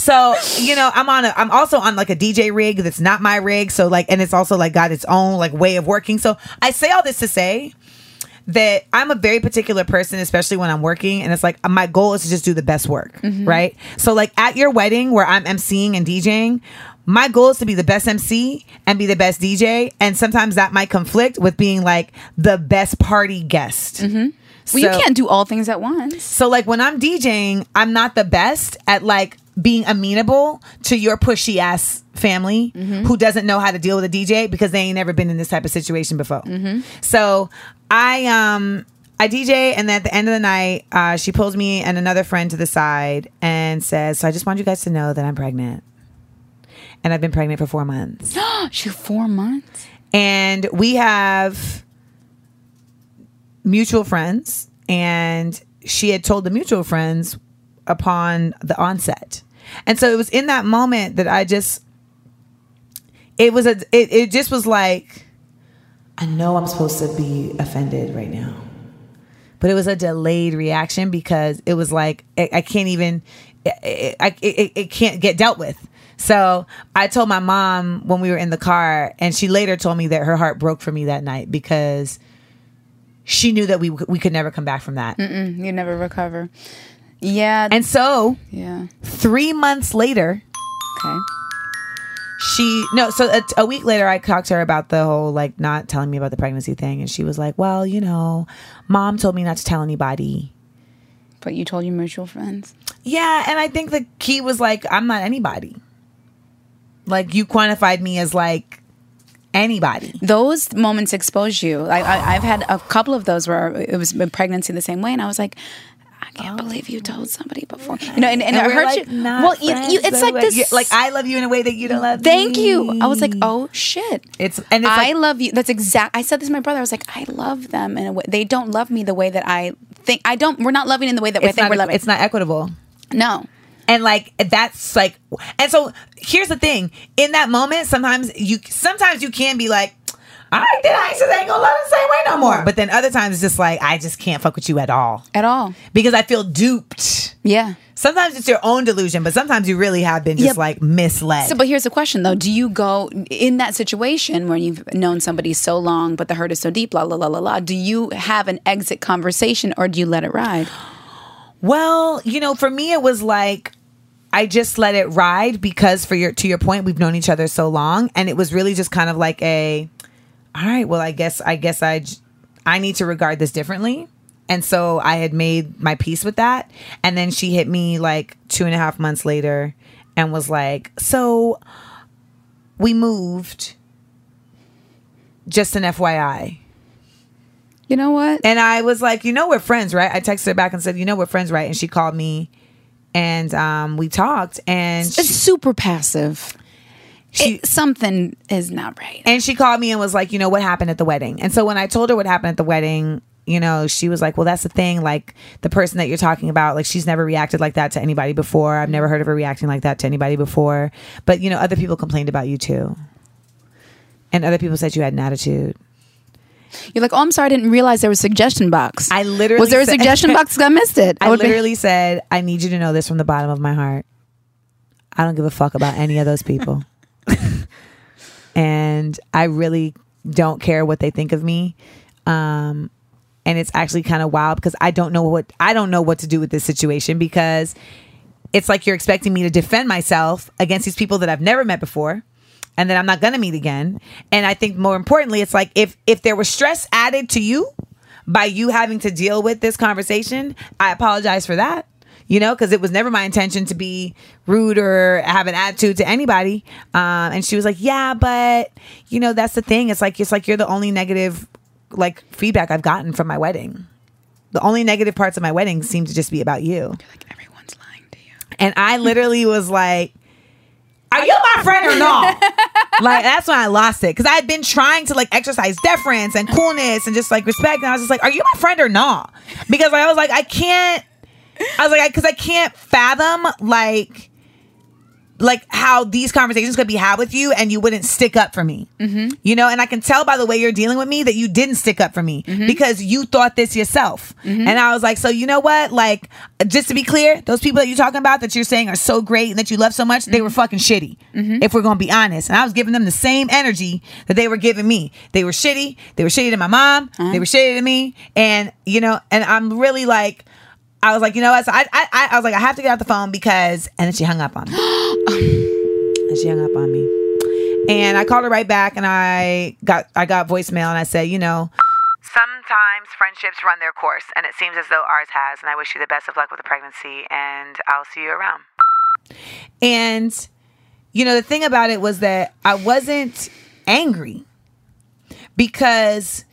Speaker 3: So you know, I'm on a, I'm also on like a DJ rig that's not my rig. So like, and it's also like got its own like way of working. So I say all this to say that I'm a very particular person, especially when I'm working, and it's like my goal is to just do the best work, mm-hmm. right? So like at your wedding where I'm emceeing and DJing. My goal is to be the best MC and be the best DJ, and sometimes that might conflict with being like the best party guest. Mm-hmm.
Speaker 4: well, you can't do all things at once.
Speaker 3: so like when I'm DJing, I'm not the best at like being amenable to your pushy ass family who doesn't know how to deal with a DJ because they ain't never been in this type of situation before. So I um I DJ and then at the end of the night, uh, she pulls me and another friend to the side and says, "So I just want you guys to know that I'm pregnant." And I've been pregnant for 4 months. [gasps]
Speaker 4: She four months.
Speaker 3: and we have mutual friends and she had told the mutual friends upon the onset. And so it was in that moment that i just it was a it, it just was like i know i'm supposed to be offended right now. But it was a delayed reaction because it was like i, can't even it, I, it, it can't get dealt with. So i told my mom when we were in the car and she later told me that her heart broke for me that night because she knew that we we could never come back from that.
Speaker 4: You never recover. Yeah.
Speaker 3: and so
Speaker 4: yeah.
Speaker 3: three months later
Speaker 4: Okay.
Speaker 3: she no so a, a week later i talked to her about the whole like not telling me about the pregnancy thing and she was like well you know mom told me not to tell anybody
Speaker 4: But you told your mutual friends.
Speaker 3: Yeah, and I think the key was like I'm not anybody. Like you quantified me as like anybody.
Speaker 4: Those moments expose you. Like I, I've had a couple of those where it was pregnancy the same way, and I was like, I can't believe you told somebody before. You know, and, and,
Speaker 3: And
Speaker 4: it hurt
Speaker 3: like,
Speaker 4: you. Well, you, you, it's like this.
Speaker 3: you- like I love you in a way that you don't love
Speaker 4: Thank
Speaker 3: me.
Speaker 4: you. I was like, oh shit.
Speaker 3: It's and it's
Speaker 4: I
Speaker 3: like,
Speaker 4: love you. That's exact. I said this to my brother. I was like, I love them in a way. They don't love me the way that I think. I don't. We're not loving in the way that we think we're loving.
Speaker 3: it's not equitable.
Speaker 4: no.
Speaker 3: And like that's like and so here's the thing. In that moment, sometimes you sometimes you can be like, all right, then I just ain't gonna love the same way no more. But then other times it's just like I just can't fuck with you at all.
Speaker 4: At all.
Speaker 3: Because I feel duped.
Speaker 4: Yeah.
Speaker 3: Sometimes it's your own delusion, but sometimes you really have been just
Speaker 4: Yep.
Speaker 3: like misled.
Speaker 4: So, but here's the question though: Do you go in that situation where you've known somebody so long, but the hurt is so deep? La la la la la. Do you have an exit conversation, or do you let it ride?
Speaker 3: Well, you know, for me it was like I just let it ride because for your to your point, we've known each other so long and it was really just kind of like a all right, well, I guess I guess I j- I need to regard this differently. And so I had made my peace with that. And then she hit me like two and a half months later and was like, So we moved. Just an FYI.
Speaker 4: You know what?
Speaker 3: And I was like, you know, we're friends, right? I texted her back and said, you know, we're friends, right? And she called me and um, we talked and
Speaker 4: It's
Speaker 3: she,
Speaker 4: super passive.
Speaker 3: She
Speaker 4: It- something is not right.
Speaker 3: and she called me and was like, you know, what happened at the wedding? And so when I told her what happened at the wedding, you know, she was like, well, that's the thing. Like the person that you're talking about, like she's never reacted like that to anybody before. I've never heard of her reacting like that to anybody before. But, you know, other people complained about you too. And other people said you had an attitude.
Speaker 4: You're like, oh, I'm sorry, I didn't realize there was a suggestion box.
Speaker 3: I literally
Speaker 4: was there a
Speaker 3: said-
Speaker 4: suggestion box? I missed it.
Speaker 3: I
Speaker 4: be-
Speaker 3: literally said, I need you to know this from the bottom of my heart. I don't give a fuck about any of those people. And I really don't care what they think of me. Um, and it's actually kind of wild because I don't know what I don't know what to do with this situation because it's like you're expecting me to defend myself against these people that I've never met before and that I'm not going to meet again. And I think more importantly, it's like if if there was stress added to you by you having to deal with this conversation, I apologize for that. You know, because it was never my intention to be rude or have an attitude to anybody. Um, and she was like, "Yeah, but you know, that's the thing. It's like it's like you're the only negative like feedback I've gotten from my wedding. The only negative parts of my wedding seem to just be about you."
Speaker 4: Like everyone's lying to you.
Speaker 3: And I literally was like, Are you my friend or not? [laughs] like, that's when I lost it. Cause I had been trying to like exercise deference and coolness and just like respect. And I was just like, Are you my friend or not? Because I was like, I can't, I was like, Cause I can't fathom like, like how these conversations could be had with you and you wouldn't stick up for me. Mm-hmm. You know, and I can tell by the way you're dealing with me that you didn't stick up for me mm-hmm. because you thought this yourself. Mm-hmm. And I was like, so you know what? Like, just to be clear, those people that you're talking about that you're saying are so great and that you love so much, they were mm-hmm. fucking shitty. If we're gonna be honest. And I was giving them the same energy that they were giving me. They were shitty. They were shitty to my mom. They uh-huh. were shitty to me. And you know, and I'm really like, I was like, you know what? So I, I, I- was like, I have to get off the phone because, and then she hung up on me. [gasps] and she hung up on me. And I called her right back, and I got, I got voicemail, and I said, you know, sometimes friendships run their course, and it seems as though ours has. And I wish you the best of luck with the pregnancy, and I'll see you around. And you know, the thing about it was that I wasn't angry because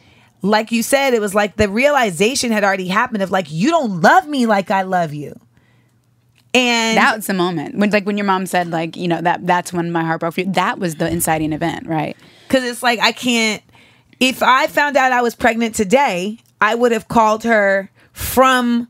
Speaker 3: like you said, it was like the realization had already happened of like, you don't love me like I love you. And
Speaker 4: That was the moment when, like, when your mom said, like, you know, that that's when my heart broke for you. That was the inciting event, right?
Speaker 3: because it's like, I can't, if I found out I was pregnant today, I would have called her from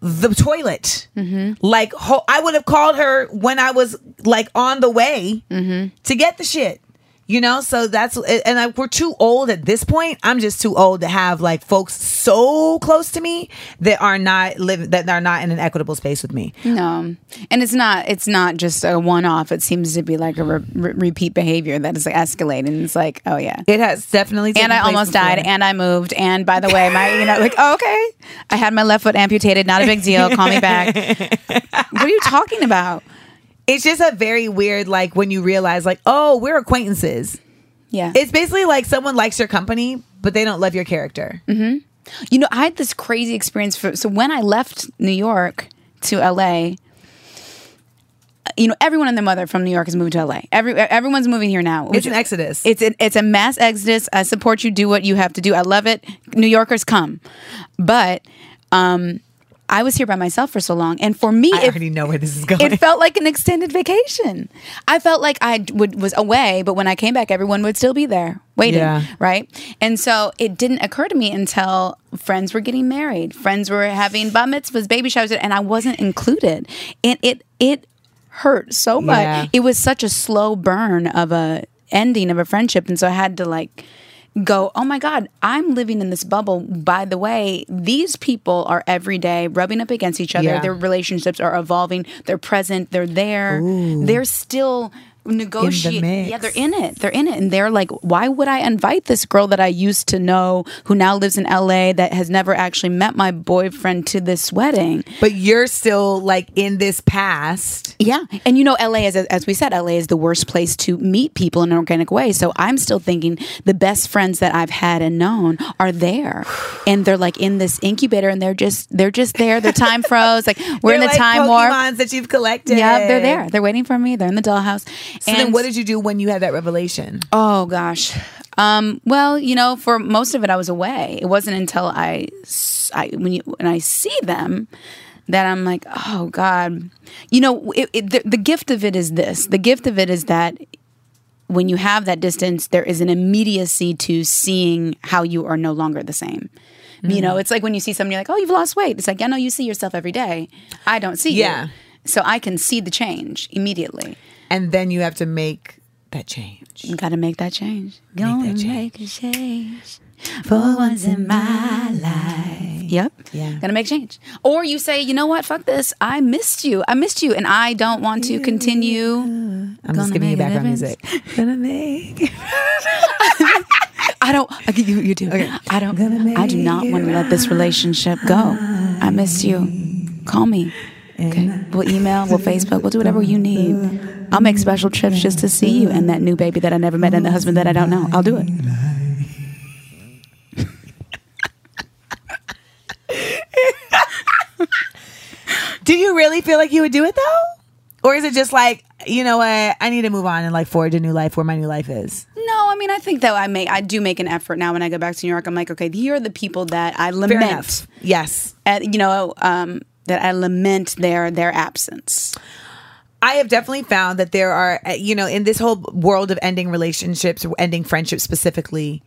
Speaker 3: the toilet. Mm-hmm. Like, ho- I would have called her when I was like on the way mm-hmm. to get the shit. You know, so that's and I, we're too old at this point. I'm just too old to have like folks so close to me that are not living that are not in an equitable space with me.
Speaker 4: No, and it's not. It's not just a one-off. It seems to be like a re- repeat behavior that is like escalating. It's like, oh yeah.
Speaker 3: It has definitely.
Speaker 4: and I almost
Speaker 3: before.
Speaker 4: died, and I moved. And by the way, my you know, like, oh, okay, I had my left foot amputated. Not a big deal. Call me back. [laughs] what are you talking about?
Speaker 3: It's just a very weird like when you realize like oh we're acquaintances.
Speaker 4: Yeah,
Speaker 3: It's basically like someone likes your company but they don't love your character.
Speaker 4: you know, I had this crazy experience. For, so when I left New York to LA, you know, everyone and their mother from New York is moving to LA. Every everyone's moving here now.
Speaker 3: It's an exodus.
Speaker 4: It's a, it's a mass exodus. I support you. Do what you have to do. I love it. New Yorkers come, but um, I was here by myself for so long, and for me,
Speaker 3: I
Speaker 4: it,
Speaker 3: already know where this is going.
Speaker 4: it felt like an extended vacation. I felt like I would, was away, but when I came back, everyone would still be there waiting,
Speaker 3: Yeah.
Speaker 4: right? And so it didn't occur to me until friends were getting married, friends were having bat mitzvahs, baby showers, and I wasn't included. And it it hurt so much.
Speaker 3: Yeah.
Speaker 4: It was such a slow burn of a ending of a friendship, and so I had to like go, oh my God, I'm living in this bubble. By the way, these people are every day rubbing up against each other.
Speaker 3: Yeah.
Speaker 4: Their relationships are evolving. They're present. They're there. They're still negotiating.
Speaker 3: mix.
Speaker 4: Yeah, they're in it. They're in it. And they're like, why would I invite this girl that I used to know who now lives in LA that has never actually met my boyfriend to this wedding?
Speaker 3: but you're still like in this past.
Speaker 4: Yeah. And you know, LA is, as we said, LA is the worst place to meet people in an organic way. So I'm still thinking the best friends that I've had and known are there. And they're like in this incubator and they're just, they're just there. Their time froze. Like we're in the
Speaker 3: like
Speaker 4: time warp.
Speaker 3: Pokemons that you've collected.
Speaker 4: Yeah, they're there. They're waiting for me. They're in the dollhouse.
Speaker 3: So then, what did you do when you had that revelation?
Speaker 4: Oh gosh. Um, well, you know, for most of it, I was away. It wasn't until I, when you when I see them that I'm like, oh God. You know, it, it, the, the gift of it is this. The gift of it is that when you have that distance, there is an immediacy to seeing how you are no longer the same. You know, it's like when you see somebody you're like, oh, you've lost weight. It's like, yeah, no, you see yourself every day. I don't see
Speaker 3: Yeah.
Speaker 4: you. So I can see the change immediately.
Speaker 3: And then you have to make that change.
Speaker 4: You got to make that change.
Speaker 3: that
Speaker 4: Gonna
Speaker 3: change.
Speaker 4: make a change for once in my life. Yep.
Speaker 3: Yeah.
Speaker 4: Gonna make change. Or you say, you know what? Fuck this. I missed you. I missed you, and I don't want to continue.
Speaker 3: I'm
Speaker 4: Gonna
Speaker 3: just giving you background music. Gonna make. [laughs] [laughs]
Speaker 4: I don't. I, you, you do. Okay. I don't. I do not want to let this relationship go. I missed you. Call me. Okay. We'll email. We'll Facebook. We'll do whatever you need. I'll make special trips just to see you and that new baby that I never met and the husband that I don't know. I'll do it. [laughs]
Speaker 3: Do you really feel like you would do it though? Or is it just like, you know what, I need to move on and like forge a new life where my new life is?
Speaker 4: No, I mean, I think that I make, I do make an effort now when I go back to New York. I'm like, okay, here are the people that I lament.
Speaker 3: Yes.
Speaker 4: at, you know, um, that I lament their their absence.
Speaker 3: I have definitely found that there are, uh, you know, in this whole world of ending relationships, ending friendships specifically,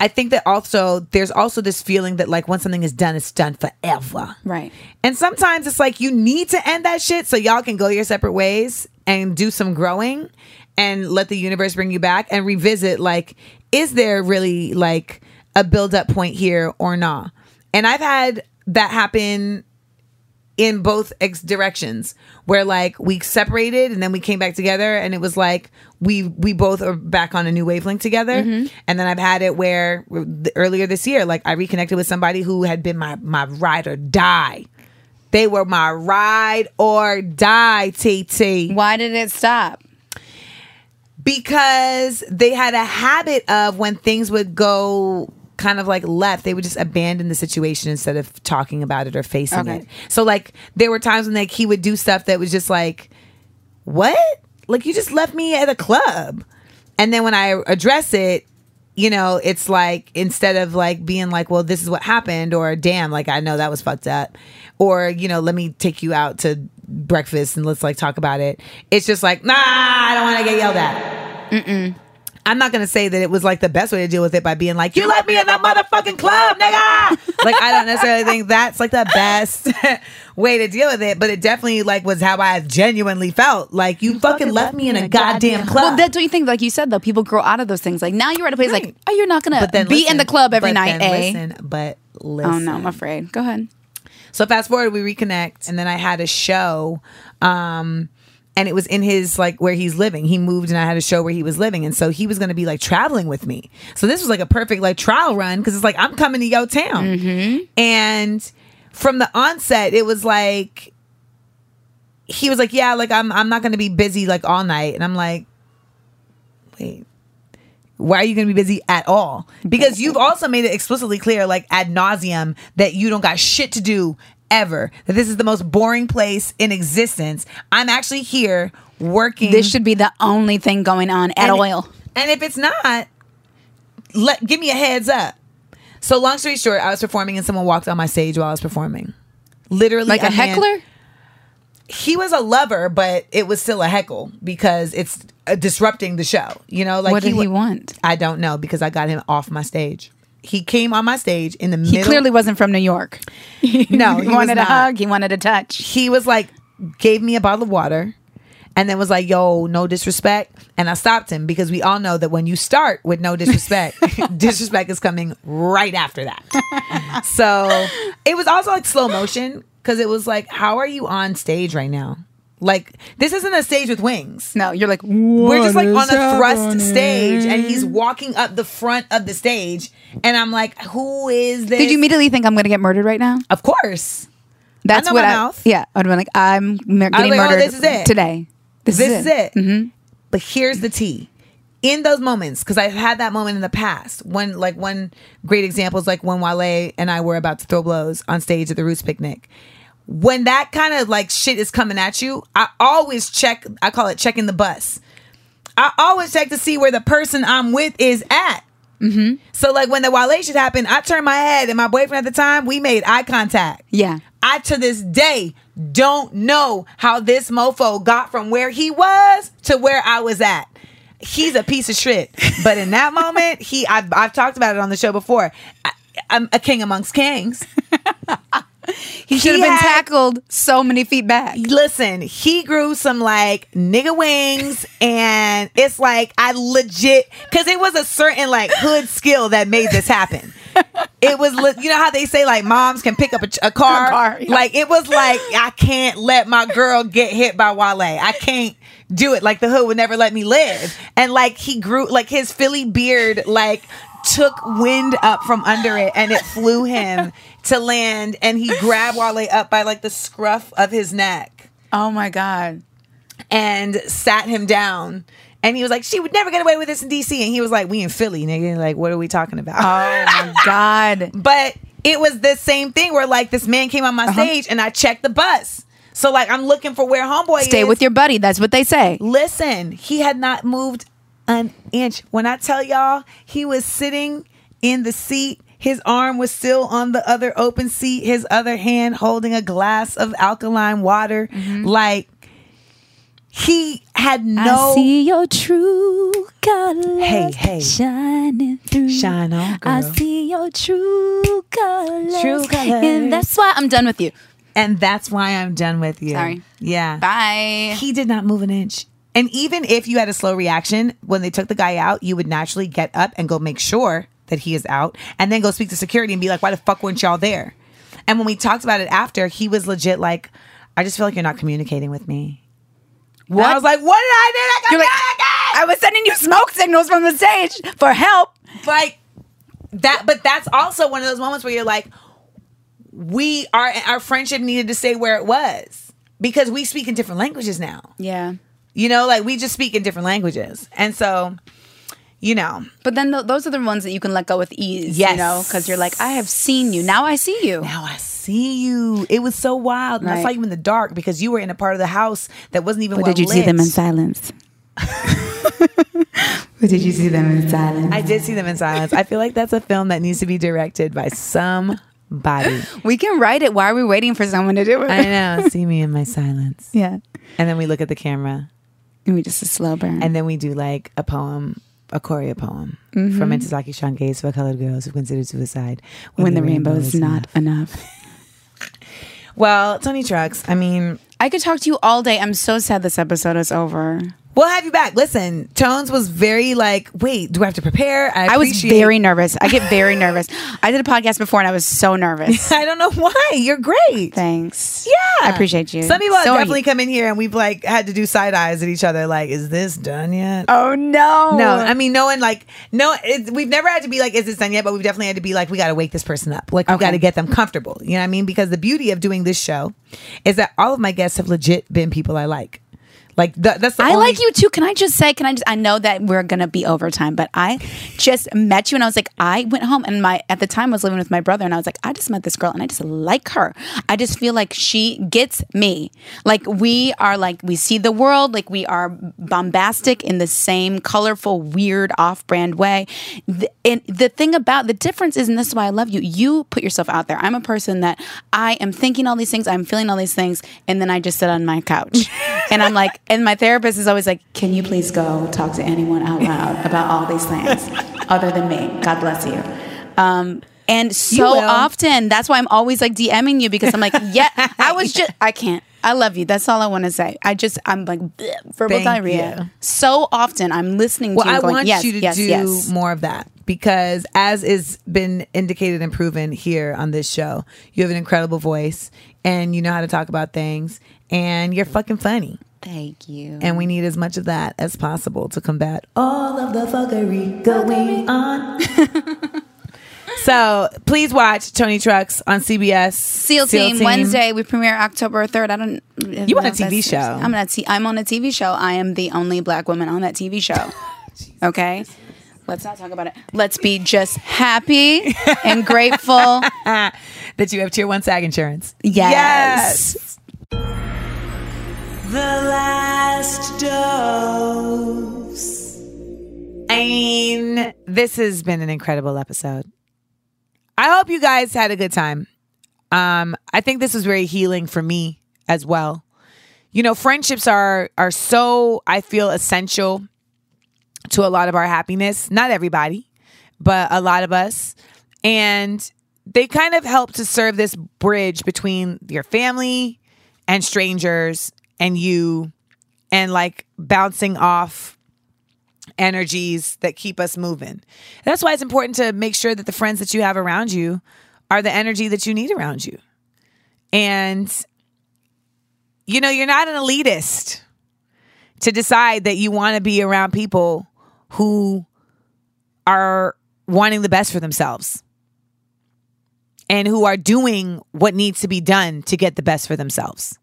Speaker 3: I think that also there's also this feeling that like once something is done, it's done forever.
Speaker 4: Right.
Speaker 3: And sometimes it's like you need to end that shit so y'all can go your separate ways and do some growing and let the universe bring you back and revisit like, is there really like a build up point here or not? And I've had that happen in both ex- directions where like we separated and then we came back together and it was like we we both are back on a new wavelength together. Mm-hmm. And then i've had it where the- earlier this year like i reconnected with somebody who had been my my ride or die. They were my ride or die tt
Speaker 4: Why did it stop?
Speaker 3: because they had a habit of when things would go kind of like left, they would just abandon the situation instead of talking about it or facing
Speaker 4: Okay.
Speaker 3: it. So like there were times when like he would do stuff that was just like, what? Like you just left me at a club. And then when I address it, you know, it's like instead of like being like, well, this is what happened, or damn, like I know that was fucked up, or you know, let me take you out to breakfast and let's like talk about it. It's just like, nah, I don't want to get yelled at. I'm not gonna say that it was like the best way to deal with it by being like, "You left me in that motherfucking club, nigga." [laughs] like I don't necessarily think that's like the best [laughs] way to deal with it, but it definitely like was how I genuinely felt. Like you, fucking left me in a goddamn club.
Speaker 4: Well, that's what you think. Like you said, though, people grow out of those things. Like now you're at a place
Speaker 3: Right.
Speaker 4: like, oh, you're not gonna
Speaker 3: but then
Speaker 4: be in the club every
Speaker 3: but
Speaker 4: night,
Speaker 3: then
Speaker 4: eh?
Speaker 3: Listen, but listen.
Speaker 4: Oh no, I'm afraid. Go ahead.
Speaker 3: So fast forward, we reconnect, and then I had a show, um, and it was in his like where he's living. He moved, and I had a show where he was living, and so he was going to be like traveling with me. So this was like a perfect like trial run because it's like I'm coming to your town, mm-hmm. and from the onset, it was like he was like, "Yeah, like I'm I'm not going to be busy like all night," and I'm like, "Wait." Why are you going to be busy at all? Because you've also made it explicitly clear, like ad nauseum, that you don't got shit to do ever. That this is the most boring place in existence. I'm actually here working.
Speaker 4: This should be the only thing going on at
Speaker 3: and,
Speaker 4: oil.
Speaker 3: And if it's not, let give me a heads up. So long story short, I was performing and someone walked on my stage while I was performing. Literally,
Speaker 4: Like a
Speaker 3: man-
Speaker 4: heckler?
Speaker 3: he was a lover, but it was still a heckle because it's uh, disrupting the show. You know, like
Speaker 4: what did he,
Speaker 3: wa-
Speaker 4: want?
Speaker 3: I don't know because I got him off my stage. He came on my stage in the
Speaker 4: He
Speaker 3: middle.
Speaker 4: He clearly wasn't from New York. [laughs]
Speaker 3: No, [laughs]
Speaker 4: he,
Speaker 3: he
Speaker 4: wanted a hug. He wanted a touch.
Speaker 3: he was like, gave me a bottle of water, and then was like, "Yo, no disrespect." And I stopped him because we all know that when you start with no disrespect, [laughs] disrespect is coming right after that. so it was also like slow motion because it was like, "How are you on stage right now?" Like this isn't a stage with wings.
Speaker 4: No, you're like,
Speaker 3: We're just like on a thrust stage, and he's walking up the front of the stage, and I'm like, "Who is this?"
Speaker 4: Did you immediately think I'm going to get murdered right now?
Speaker 3: Of course.
Speaker 4: That's
Speaker 3: know
Speaker 4: what
Speaker 3: my
Speaker 4: I.
Speaker 3: mouth.
Speaker 4: Yeah, I'd been like, I'm getting
Speaker 3: like, oh,
Speaker 4: murdered
Speaker 3: this is it.
Speaker 4: today. This,
Speaker 3: this
Speaker 4: is it.
Speaker 3: Mm-hmm. But here's the tea. In those moments, because I've had that moment in the past, when like one great example is like when Wale and I were about to throw blows on stage at the Roots picnic. When that kind of like shit is coming at you, I always check. I call it checking the bus. I always check to see where the person I'm with is at.
Speaker 4: Mm-hmm.
Speaker 3: So like when the Wale shit happened, I turned my head, and my boyfriend at the time, we made eye contact.
Speaker 4: Yeah.
Speaker 3: I to this day don't know how this mofo got from where he was to where I was at. He's a piece of shit. But in that moment, he I've, I've talked about it on the show before. I, I'm a king amongst kings. [laughs] [laughs]
Speaker 4: He should have been
Speaker 3: had-
Speaker 4: tackled so many feet back.
Speaker 3: Listen, he grew some like nigga wings, and it's like I legit because it was a certain like hood skill that made this happen. [laughs] It was, you know how they say like moms can pick up a, a car,
Speaker 4: A car, yeah.
Speaker 3: like it was like [laughs] I can't let my girl get hit by Wale. I can't do it. Like the hood would never let me live, and like he grew like his Philly beard like took wind up from under it, and it flew him [laughs] to land, and he grabbed Wale up by like the scruff of his neck
Speaker 4: Oh my god.
Speaker 3: and sat him down. And he was like, "She would never get away with this in DC." And he was like, "We in Philly, nigga. Like, what are we talking about?"
Speaker 4: Oh my [laughs] god.
Speaker 3: but it was the same thing where like this man came on
Speaker 4: Uh-huh.
Speaker 3: my stage and I checked the bus. So like I'm looking for where homeboy is.
Speaker 4: Stay with your buddy. That's what they say.
Speaker 3: Listen, he had not moved an inch. When I tell y'all, he was sitting in the seat. His arm was still on the other open seat, his other hand holding a glass of alkaline water.
Speaker 4: Mm-hmm.
Speaker 3: Like he had no I see
Speaker 4: your true color.
Speaker 3: Hey, hey.
Speaker 4: shining through.
Speaker 3: shine on, girl.
Speaker 4: I see your true colors.
Speaker 3: True colours.
Speaker 4: And that's why I'm done with you.
Speaker 3: and that's why I'm done with you.
Speaker 4: Sorry.
Speaker 3: Yeah.
Speaker 4: Bye.
Speaker 3: He did not move an inch. And even if you had a slow reaction, when they took the guy out, you would naturally get up and go make sure that he is out and then go speak to security and be like, why the fuck weren't y'all there? And when we talked about it after, he was legit like, I just feel like you're not communicating with me. And I was like, what did I do? I
Speaker 4: like, I was sending you smoke signals from the stage for help.
Speaker 3: like that, but that's also one of those moments where you're like, we our our friendship needed to stay where it was because we speak in different languages now.
Speaker 4: Yeah.
Speaker 3: You know, like we just speak in different languages. And so, you know,
Speaker 4: But then th- those are the ones that you can let go with ease,
Speaker 3: yes.
Speaker 4: you know, because you're like, I have seen you. Now I see you.
Speaker 3: now I see you. It was so wild. And I saw you in the dark because you were in a part of the house that wasn't even
Speaker 4: Or
Speaker 3: well
Speaker 4: did you see them in silence? [laughs] or did you see them in silence?
Speaker 3: I did see them in silence. I feel like that's a film that needs to be directed by somebody. [laughs]
Speaker 4: We can write it. Why are we waiting for someone to do it?
Speaker 3: I know. See me in my silence. [laughs]
Speaker 4: yeah.
Speaker 3: And then we look at the camera
Speaker 4: And we just a slow burn.
Speaker 3: and then we do like a poem, a choreo poem from mm-hmm. Ntozake Shange's for colored girls who considered suicide
Speaker 4: when, the rainbow is not enough. [laughs]
Speaker 3: Well, Toni Trucks, I mean,
Speaker 4: I could talk to you all day. I'm so sad this episode is over.
Speaker 3: We'll have you back. Listen, Tones was very like, wait, do I have to prepare?
Speaker 4: I was
Speaker 3: appreciate-
Speaker 4: very nervous. I get very nervous. I did a podcast before and I was so nervous. [laughs]
Speaker 3: I don't know why. You're great.
Speaker 4: Thanks.
Speaker 3: Yeah.
Speaker 4: I appreciate you.
Speaker 3: Some people
Speaker 4: So
Speaker 3: definitely
Speaker 4: you.
Speaker 3: come in here and we've like had to do side eyes at each other. Like, is this done yet?
Speaker 4: Oh no.
Speaker 3: No, I mean, no one like, no, it, we've never had to be like, is this done yet? But we've definitely had to be like, we got to wake this person up. Like, we got to get them comfortable. You know what I mean? Because the beauty of doing this show is that all of my guests have legit been people I like. Like th- that's the
Speaker 4: I
Speaker 3: only-
Speaker 4: like you too. Can I just say? Can I just? I know that we're gonna be overtime, but I just met you and I was like, I went home and my at the time I was living with my brother and I was like, I just met this girl and I just like her. I just feel like she gets me. Like we are like we see the world like we are bombastic in the same colorful, weird, off-brand way. The, and the thing about the difference is, and this is why I love you. You put yourself out there. I'm a person that I am thinking all these things, I'm feeling all these things, and then I just sit on my couch [laughs] and I'm like, and my therapist is always like, "Can you please go talk to anyone out loud about all these things other than me? God bless you." Um, and so often, that's why I'm always like DMing you because I'm like, yeah, I was just, [laughs] I can't. I love you. That's all I want to say. I just, I'm like bleh, verbal
Speaker 3: Thank
Speaker 4: diarrhea.
Speaker 3: you.
Speaker 4: So often, I'm listening
Speaker 3: Well,
Speaker 4: to you.
Speaker 3: I
Speaker 4: going,
Speaker 3: want
Speaker 4: yes,
Speaker 3: you to
Speaker 4: yes,
Speaker 3: do
Speaker 4: yes.
Speaker 3: more of that because, as is been indicated and proven here on this show, you have an incredible voice and you know how to talk about things, and you're fucking funny.
Speaker 4: Thank you.
Speaker 3: And we need as much of that as possible to combat all of the fuckery going on. [laughs] so please watch Toni Trucks on CBS.
Speaker 4: SEAL, Team, Wednesday. We premiere October third. I don't.
Speaker 3: You on a TV show.
Speaker 4: I'm on a t- I'm on a TV show. I am the only black woman on that TV show. [laughs] okay. Let's not talk about it. Let's be just happy and grateful. [laughs]
Speaker 3: that you have Tier One SAG insurance.
Speaker 4: Yes.
Speaker 3: The last dose. I mean, this has been an incredible episode. I hope you guys had a good time. Um, I think this was very healing for me as well. You know, friendships are are so I feel essential to a lot of our happiness. Not everybody, but a lot of us. And they kind of help to serve this bridge between your family and strangers and you and like bouncing off energies that keep us moving. That's why it's important to make sure that the friends that you have around you are the energy that you need around you. And you know, you're not an elitist to decide that you want to be around people who are wanting the best for themselves and who are doing what needs to be done to get the best for themselves.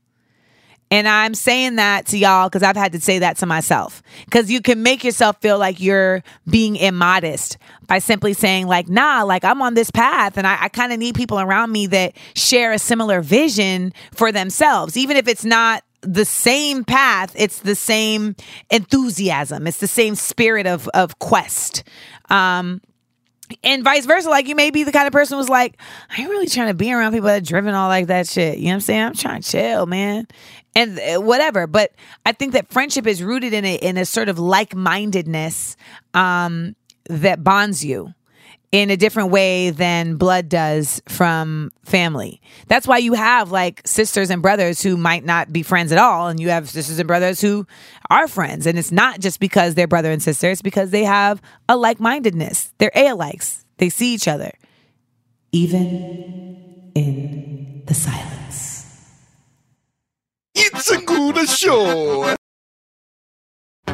Speaker 3: And I'm saying that to y'all because I've had to say that to myself. Because you can make yourself feel like you're being immodest by simply saying, like, nah, like I'm on this path and I, I kind of need people around me that share a similar vision for themselves. Even if it's not the same path, it's the same enthusiasm, it's the same spirit of, of quest. Um, and vice versa. Like you may be the kind of person who's like, I ain't really trying to be around people that driven all like that shit. You know what I'm saying? I'm trying to chill, man. And uh, whatever. But I think that friendship is rooted in a in a sort of like mindedness um, that bonds you in a different way than blood does from family. That's why you have like sisters and brothers who might not be friends at all, and you have sisters and brothers who are friends. And it's not just because they're brother and sister, it's because they have a like mindedness. They're A alikes. They see each other, even in the silence.
Speaker 6: It's a good show.